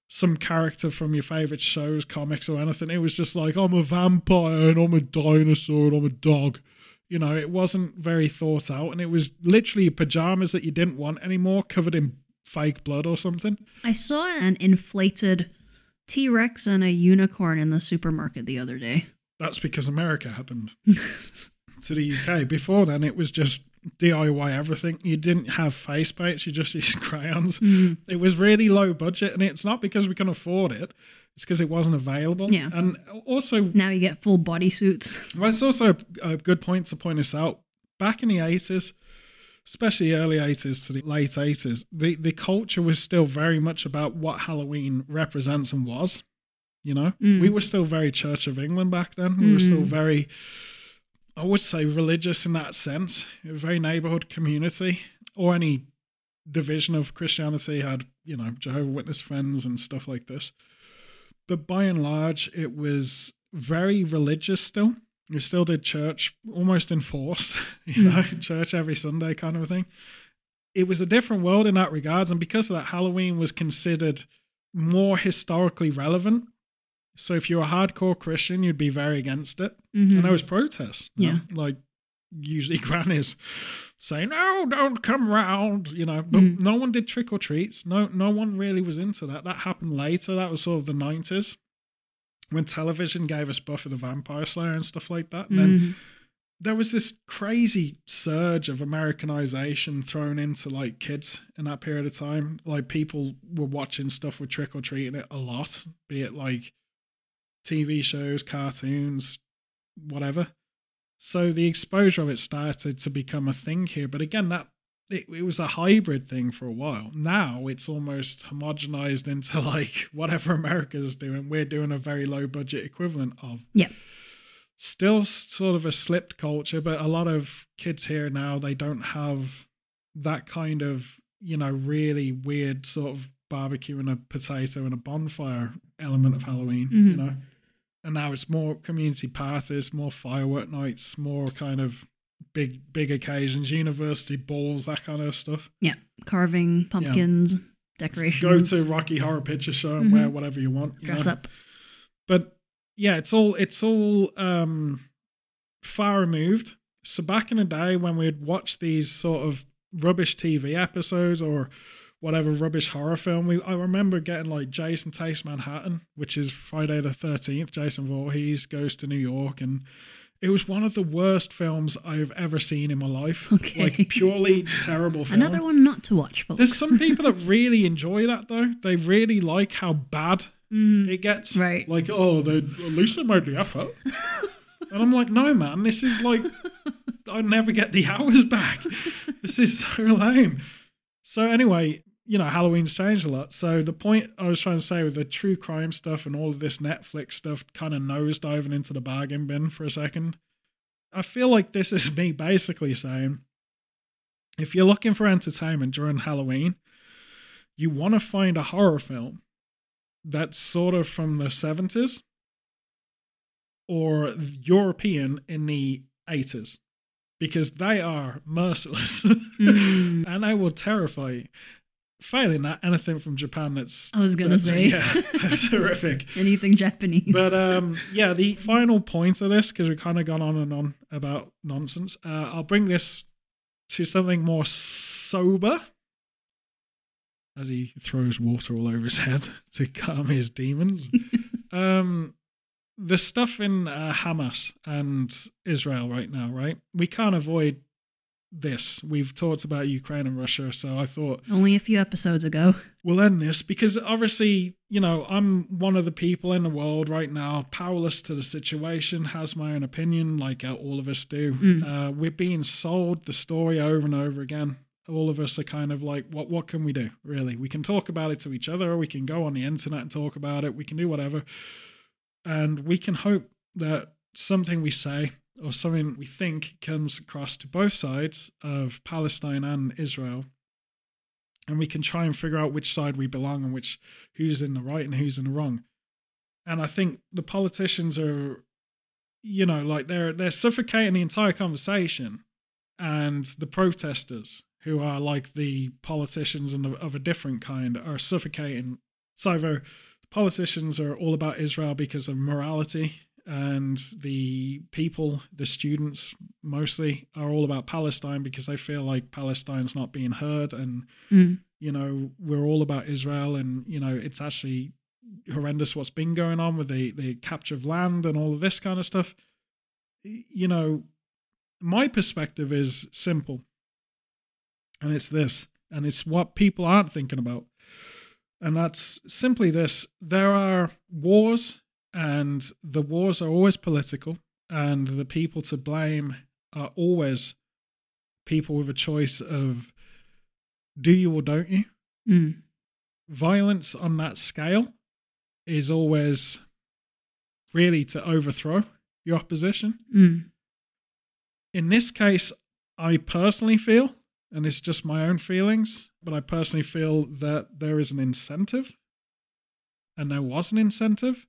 some character from your favorite shows, comics, or anything. It was just like, I'm a vampire and I'm a dinosaur and I'm a dog. You know, it wasn't very thought out. And it was literally pajamas that you didn't want anymore, covered in fake blood or something. I saw an inflated T Rex and a unicorn in the supermarket the other day. That's because America happened [laughs] to the UK. Before then, it was just DIY everything. You didn't have face paints, you just [laughs] used crayons. Mm. It was really low budget, and it's not because we can afford it. It's because it wasn't available. Yeah. And also, Now you get full body suits. well, it's also a, a good point to point this out. Back in the 80s, especially early 80s to the late 80s, the, the culture was still very much about what Halloween represents and was. You know, Mm. we were still very Church of England back then. We were still Mm. very, I would say, religious in that sense. Was very neighborhood community, or any division of Christianity had, you know, Jehovah Witness friends and stuff like this. But by and large, it was very religious still. We still did church almost enforced, [laughs] you know, hmm. church every Sunday kind of a thing. It was a different world in that regards, and because of that, Halloween was considered more historically relevant. So if you're a hardcore Christian, you'd be very against it. Mhm. And there was protests. you know, Yeah. like usually [laughs] grannies saying, No, don't come round, you know. But Mm. no one did trick or treats. No no one really was into that. That happened later. That was sort of the nineties. When television gave us Buffy the Vampire Slayer and stuff like that. And then Mhm. there was this crazy surge of Americanization thrown into like kids in that period of time. Like people were watching stuff with trick or treating it a lot, be it like TV shows, cartoons, whatever. So the exposure of it started to become a thing here. But again, that it, it was a hybrid thing for a while. Now it's almost homogenized into [laughs] like whatever America's doing, we're doing a very low budget equivalent of. Yeah. still sort of a slipped culture, but a lot of kids here now they don't have that kind of you know really weird sort of barbecue and a potato and a bonfire element of Halloween. You Mhm. know, and now it's more community parties, more firework nights, more kind of big big occasions, university balls, that kind of stuff. Yeah, carving, pumpkins, decorations. Go to Rocky Horror Picture Show and Mhm. wear whatever you want. you dress know? up. but yeah, it's all it's all um far removed. So back in the day when we'd watch these sort of rubbish TV episodes or whatever rubbish horror film, we I remember getting like Jason Takes Manhattan, which is Friday the thirteenth. Jason Voorhees goes to New York, and it was one of the worst films I've ever seen in my life. [laughs] Okay. Like purely terrible film. Another one not to watch, folks. There's some people that [laughs] really enjoy that though. They really like how bad Mhm. it gets. Right. Like, oh, they at least they made the effort. and I'm like, no, man, this is like, I never get the hours back. [laughs] This is so lame. So anyway, you know, Halloween's changed a lot. So the point I was trying to say with the true crime stuff and all of this Netflix stuff kind of nosediving into the bargain bin for a second. I feel like this is [laughs] me basically saying, if you're looking for entertainment during Halloween, you want to find a horror film that's sort of from the 70s or European in the 80s because they are merciless [laughs] Mm. and they will terrify you. Failing that, anything from Japan that's, I was gonna say. yeah, [laughs] that's horrific. [laughs] Anything Japanese. But um, yeah, the final point of this, because we've kind of gone on and on about nonsense, uh, I'll bring this to something more sober as he throws water all over his head [laughs] to calm his demons. um, the stuff in uh, Hamas and Israel right now, right? We can't avoid this. We've talked about Ukraine and Russia, so I thought Only a few episodes ago. we'll end this because obviously, you know, I'm one of the people in the world right now, powerless to the situation, has my own opinion, like uh, all of us do. Mm. Uh, we're being sold the story over and over again. All of us are kind of like, what what can we do? Really, we can talk about it to each other. We can go on the internet and talk about it. We can do whatever, and we can hope that something we say or something we think comes across to both sides of Palestine and Israel and we can try and figure out which side we belong and which who's in the right and who's in the wrong. And I think the politicians are, you know, like they're they're suffocating the entire conversation, and the protesters who are like the politicians and of, a different kind are suffocating. So either politicians are all about Israel because of morality, and the people, the students mostly, are all about Palestine because they feel like Palestine's not being heard. And Mm. you know we're all about israel. And you know it's actually horrendous what's been going on with the the capture of land and all of this kind of stuff. You know my perspective is simple. And it's this and it's what people aren't thinking about. And that's simply this. There are wars and the wars are always political and the people to blame are always people with a choice of do you or don't you Mm. violence on that scale is always really to overthrow your opposition. Mm. In this case, I personally feel, and it's just my own feelings, but I personally feel that there is an incentive, and there was an incentive,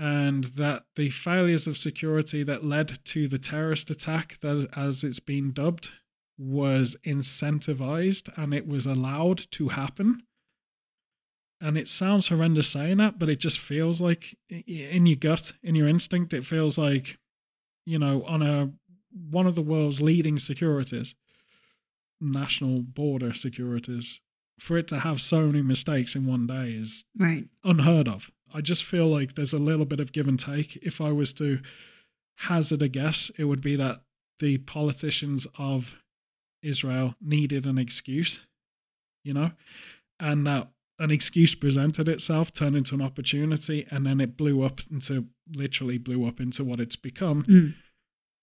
and that the failures of security that led to the terrorist attack, that as it's been dubbed, was incentivized and it was allowed to happen. And it sounds horrendous saying that, but it just feels like in your gut, in your instinct, it feels like, you know, on a one of the world's leading securities, national border securities, for it to have so many mistakes in one day is Right. unheard of. I just feel like there's a little bit of give and take. If I was to hazard a guess, it would be that the politicians of Israel needed an excuse, you know, and that an excuse presented itself, turned into an opportunity, and then it blew up into literally blew up into what it's become. Mm.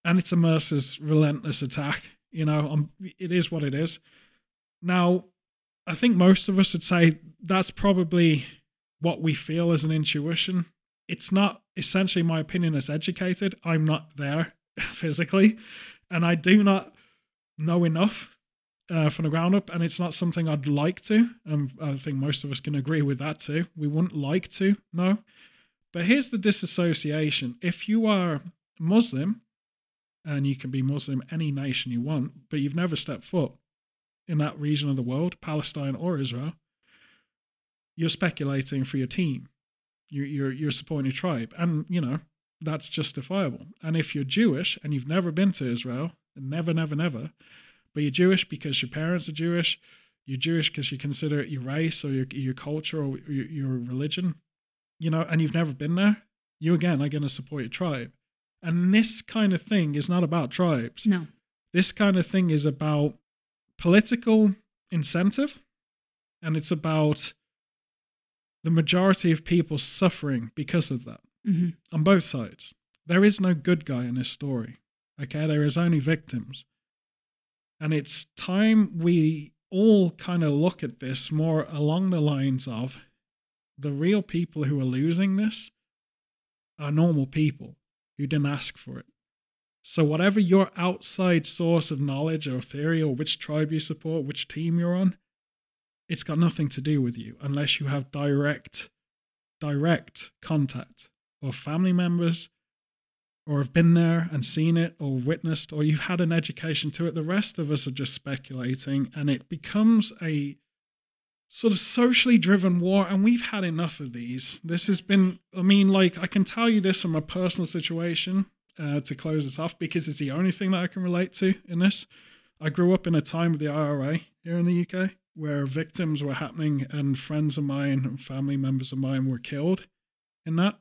And it's a merciless, relentless attack. You know, um, it is what it is. Now, I think most of us would say that's probably what we feel as an intuition it's not essentially my opinion as educated. I'm not there [laughs] physically, and I do not know enough uh, from the ground up, and it's not something I'd like to. And I think most of us can agree with that too. We wouldn't like to know. But here's the disassociation: if you are Muslim, and you can be Muslim any nation you want, but you've never stepped foot in that region of the world, Palestine or Israel, you're speculating for your team. You're, you're, you're supporting your tribe. And, you know, that's justifiable. And if you're Jewish and you've never been to Israel, never, never, never, but you're Jewish because your parents are Jewish, you're Jewish because you consider it your race or your, your culture or your, your religion, you know, and you've never been there, you again are going to support your tribe. And this kind of thing is not about tribes. No. This kind of thing is about political incentive and it's about the majority of people suffering because of that hmm on both sides. There is no good guy in this story. Okay, there is only victims. And it's time we all kind of look at this more along the lines of the real people who are losing this are normal people who didn't ask for it. So, whatever your outside source of knowledge or theory, or which tribe you support, which team you're on, it's got nothing to do with you unless you have direct, direct contact or family members or have been there and seen it or witnessed or you've had an education to it. The rest of us are just speculating and it becomes a sort of socially driven war and we've had enough of these. This has been, I mean, like, I can tell you this from a personal situation uh, to close this off because it's the only thing that I can relate to in this. I grew up in a time of the IRA here in the UK where victims were happening and friends of mine and family members of mine were killed in that.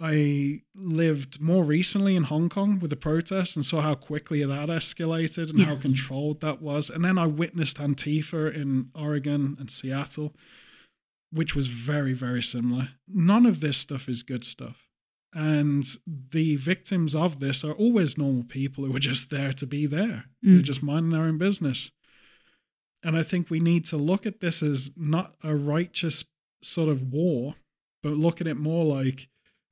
I lived more recently in Hong Kong with the protests and saw how quickly that escalated and how controlled that was. And then I witnessed Antifa in Oregon and Seattle, which was very, very similar. None of this stuff is good stuff. And the victims of this are always normal people who are just there to be there. They're Mm. just minding their own business. And I think we need to look at this as not a righteous sort of war, but look at it more like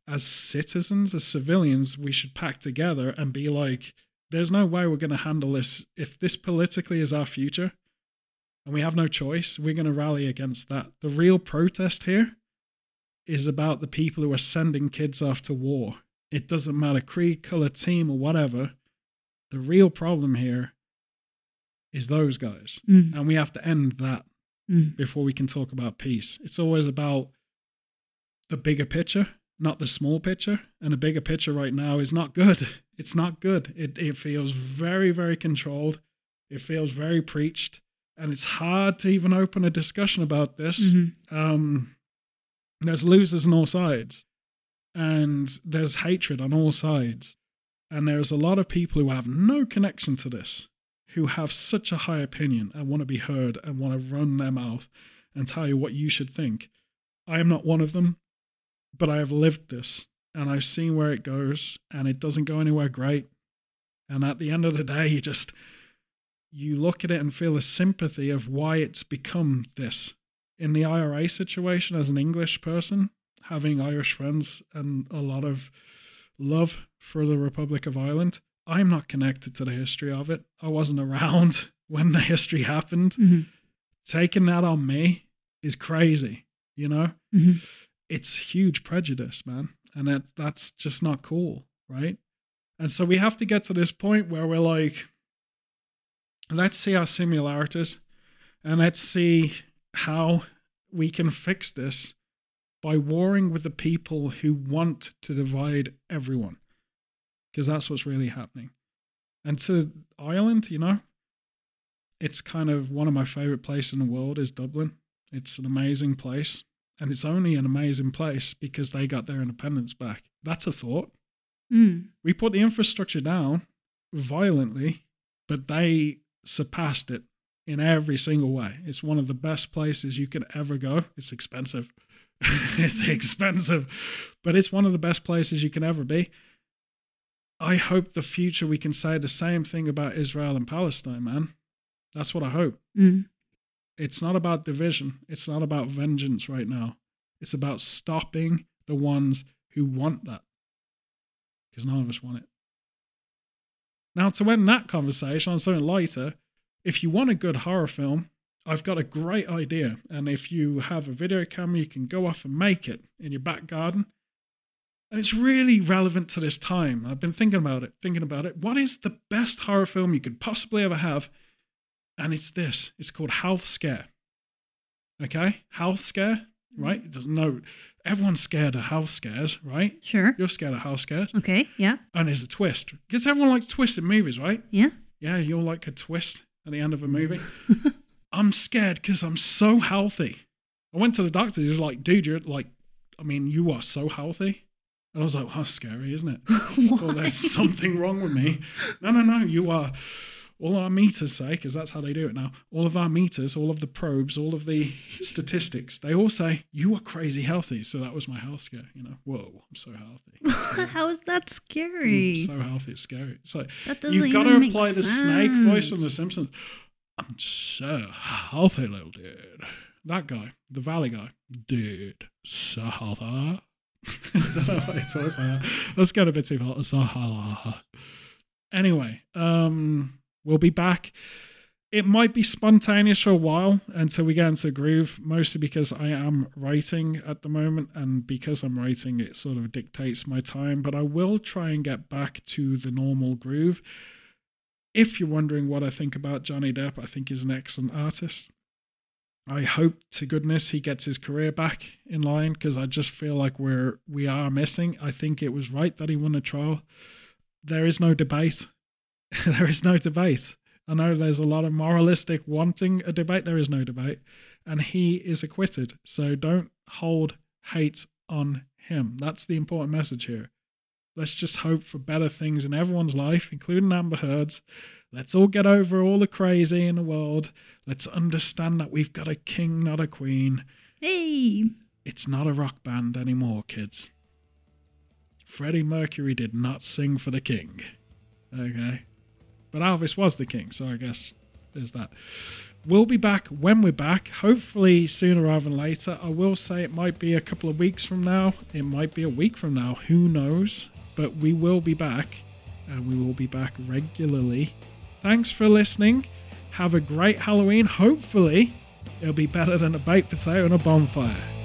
as citizens, as civilians, we should pack together and be like, there's no way we're going to handle this. If this politically is our future and we have no choice, we're going to rally against that. The real protest here is about the people who are sending kids off to war. It doesn't matter creed, color, team, or whatever. The real problem here is those guys. Mm. And we have to end that Mm. before we can talk about peace. It's always about the bigger picture, not the small picture. And the bigger picture right now is not good. [laughs] It's not good. It it feels very, very controlled. It feels very preached. And it's hard to even open a discussion about this. Mhm. Um, there's losers on all sides. And there's hatred on all sides. And there's a lot of people who have no connection to this, who have such a high opinion and want to be heard and want to run their mouth and tell you what you should think. I am not one of them, but I have lived this and I've seen where it goes and it doesn't go anywhere great. And at the end of the day, you just you look at it and feel the sympathy of why it's become this. In the IRA situation, as an English person, having Irish friends and a lot of love for the Republic of Ireland, I'm not connected to the history of it. I wasn't around [laughs] when the history happened. Mhm. Taking that on me is crazy, you know? Mhm. It's huge prejudice, man. And that, that's just not cool, right? And so we have to get to this point where we're like, let's see our similarities and let's see how we can fix this by warring with the people who want to divide everyone because that's what's really happening and to ireland you know it's kind of one of my favorite places in the world is dublin it's an amazing place and it's only an amazing place because they got their independence back that's a thought Mm. we put the infrastructure down violently, but they surpassed it in every single way. It's one of the best places you could ever go. It's expensive. [laughs] it's expensive, but it's one of the best places you can ever be. I hope the future we can say the same thing about Israel and Palestine, man. That's what I hope. Mm. It's not about division. It's not about vengeance right now. It's about stopping the ones who want that. Because none of us want it. Now, to end that conversation on something lighter, if you want a good horror film, I've got a great idea. And if you have a video camera, you can go off and make it in your back garden. And it's really relevant to this time. I've been thinking about it, thinking about it. What is the best horror film you could possibly ever have? And it's this it's called Health Scare. Okay? Health Scare, mm-hmm. right? No, everyone's scared of health scares, right? Sure. You're scared of health scares. Okay. Yeah. And there's a twist. Because everyone likes twists in movies, right? Yeah. Yeah, you'll like a twist at the end of a movie. [laughs] I'm scared because I'm so healthy. I went to the doctor. He was like, dude, you're like, I mean, you are so healthy. And I was like, well, that's scary, isn't it? [laughs] I thought there's something wrong with me. No, no, no. You are, all our meters say, because that's how they do it now, all of our meters, all of the probes, all of the statistics, they all say, you are crazy healthy. So that was my health scare. You know, whoa, I'm so healthy. [laughs] how is that scary? I'm so healthy, it's scary. So that doesn't you've got to apply the snake voice from The. Simpsons. I'm so healthy, little dude. That guy, the Valley guy, dude, so healthy. [laughs] I don't know why it's a bit too. Anyway, um, we'll be back. It might be spontaneous for a while until we get into a groove, mostly because I am writing at the moment, and because I'm writing, it sort of dictates my time. But I will try and get back to the normal groove. If you're wondering what I think about Johnny Depp, I think he's an excellent artist. I hope to goodness he gets his career back in line because I just feel like we're we are missing. I think it was right that he won a trial. There is no debate. [laughs] there is no debate. I know there's a lot of moralistic wanting a debate. There is no debate. And he is acquitted. So don't hold hate on him. That's the important message here. Let's just hope for better things in everyone's life, including Amber Heard's. Let's all get over all the crazy in the world. Let's understand that we've got a king, not a queen. Hey. It's not a rock band anymore, kids. Freddie Mercury did not sing for the king. Okay. But Elvis was the king, so I guess there's that. We'll be back when we're back, hopefully sooner rather than later. I will say it might be a couple of weeks from now, it might be a week from now, who knows? But we will be back, and we will be back regularly. Thanks for listening. Have a great Halloween. Hopefully, it'll be better than a baked potato and a bonfire.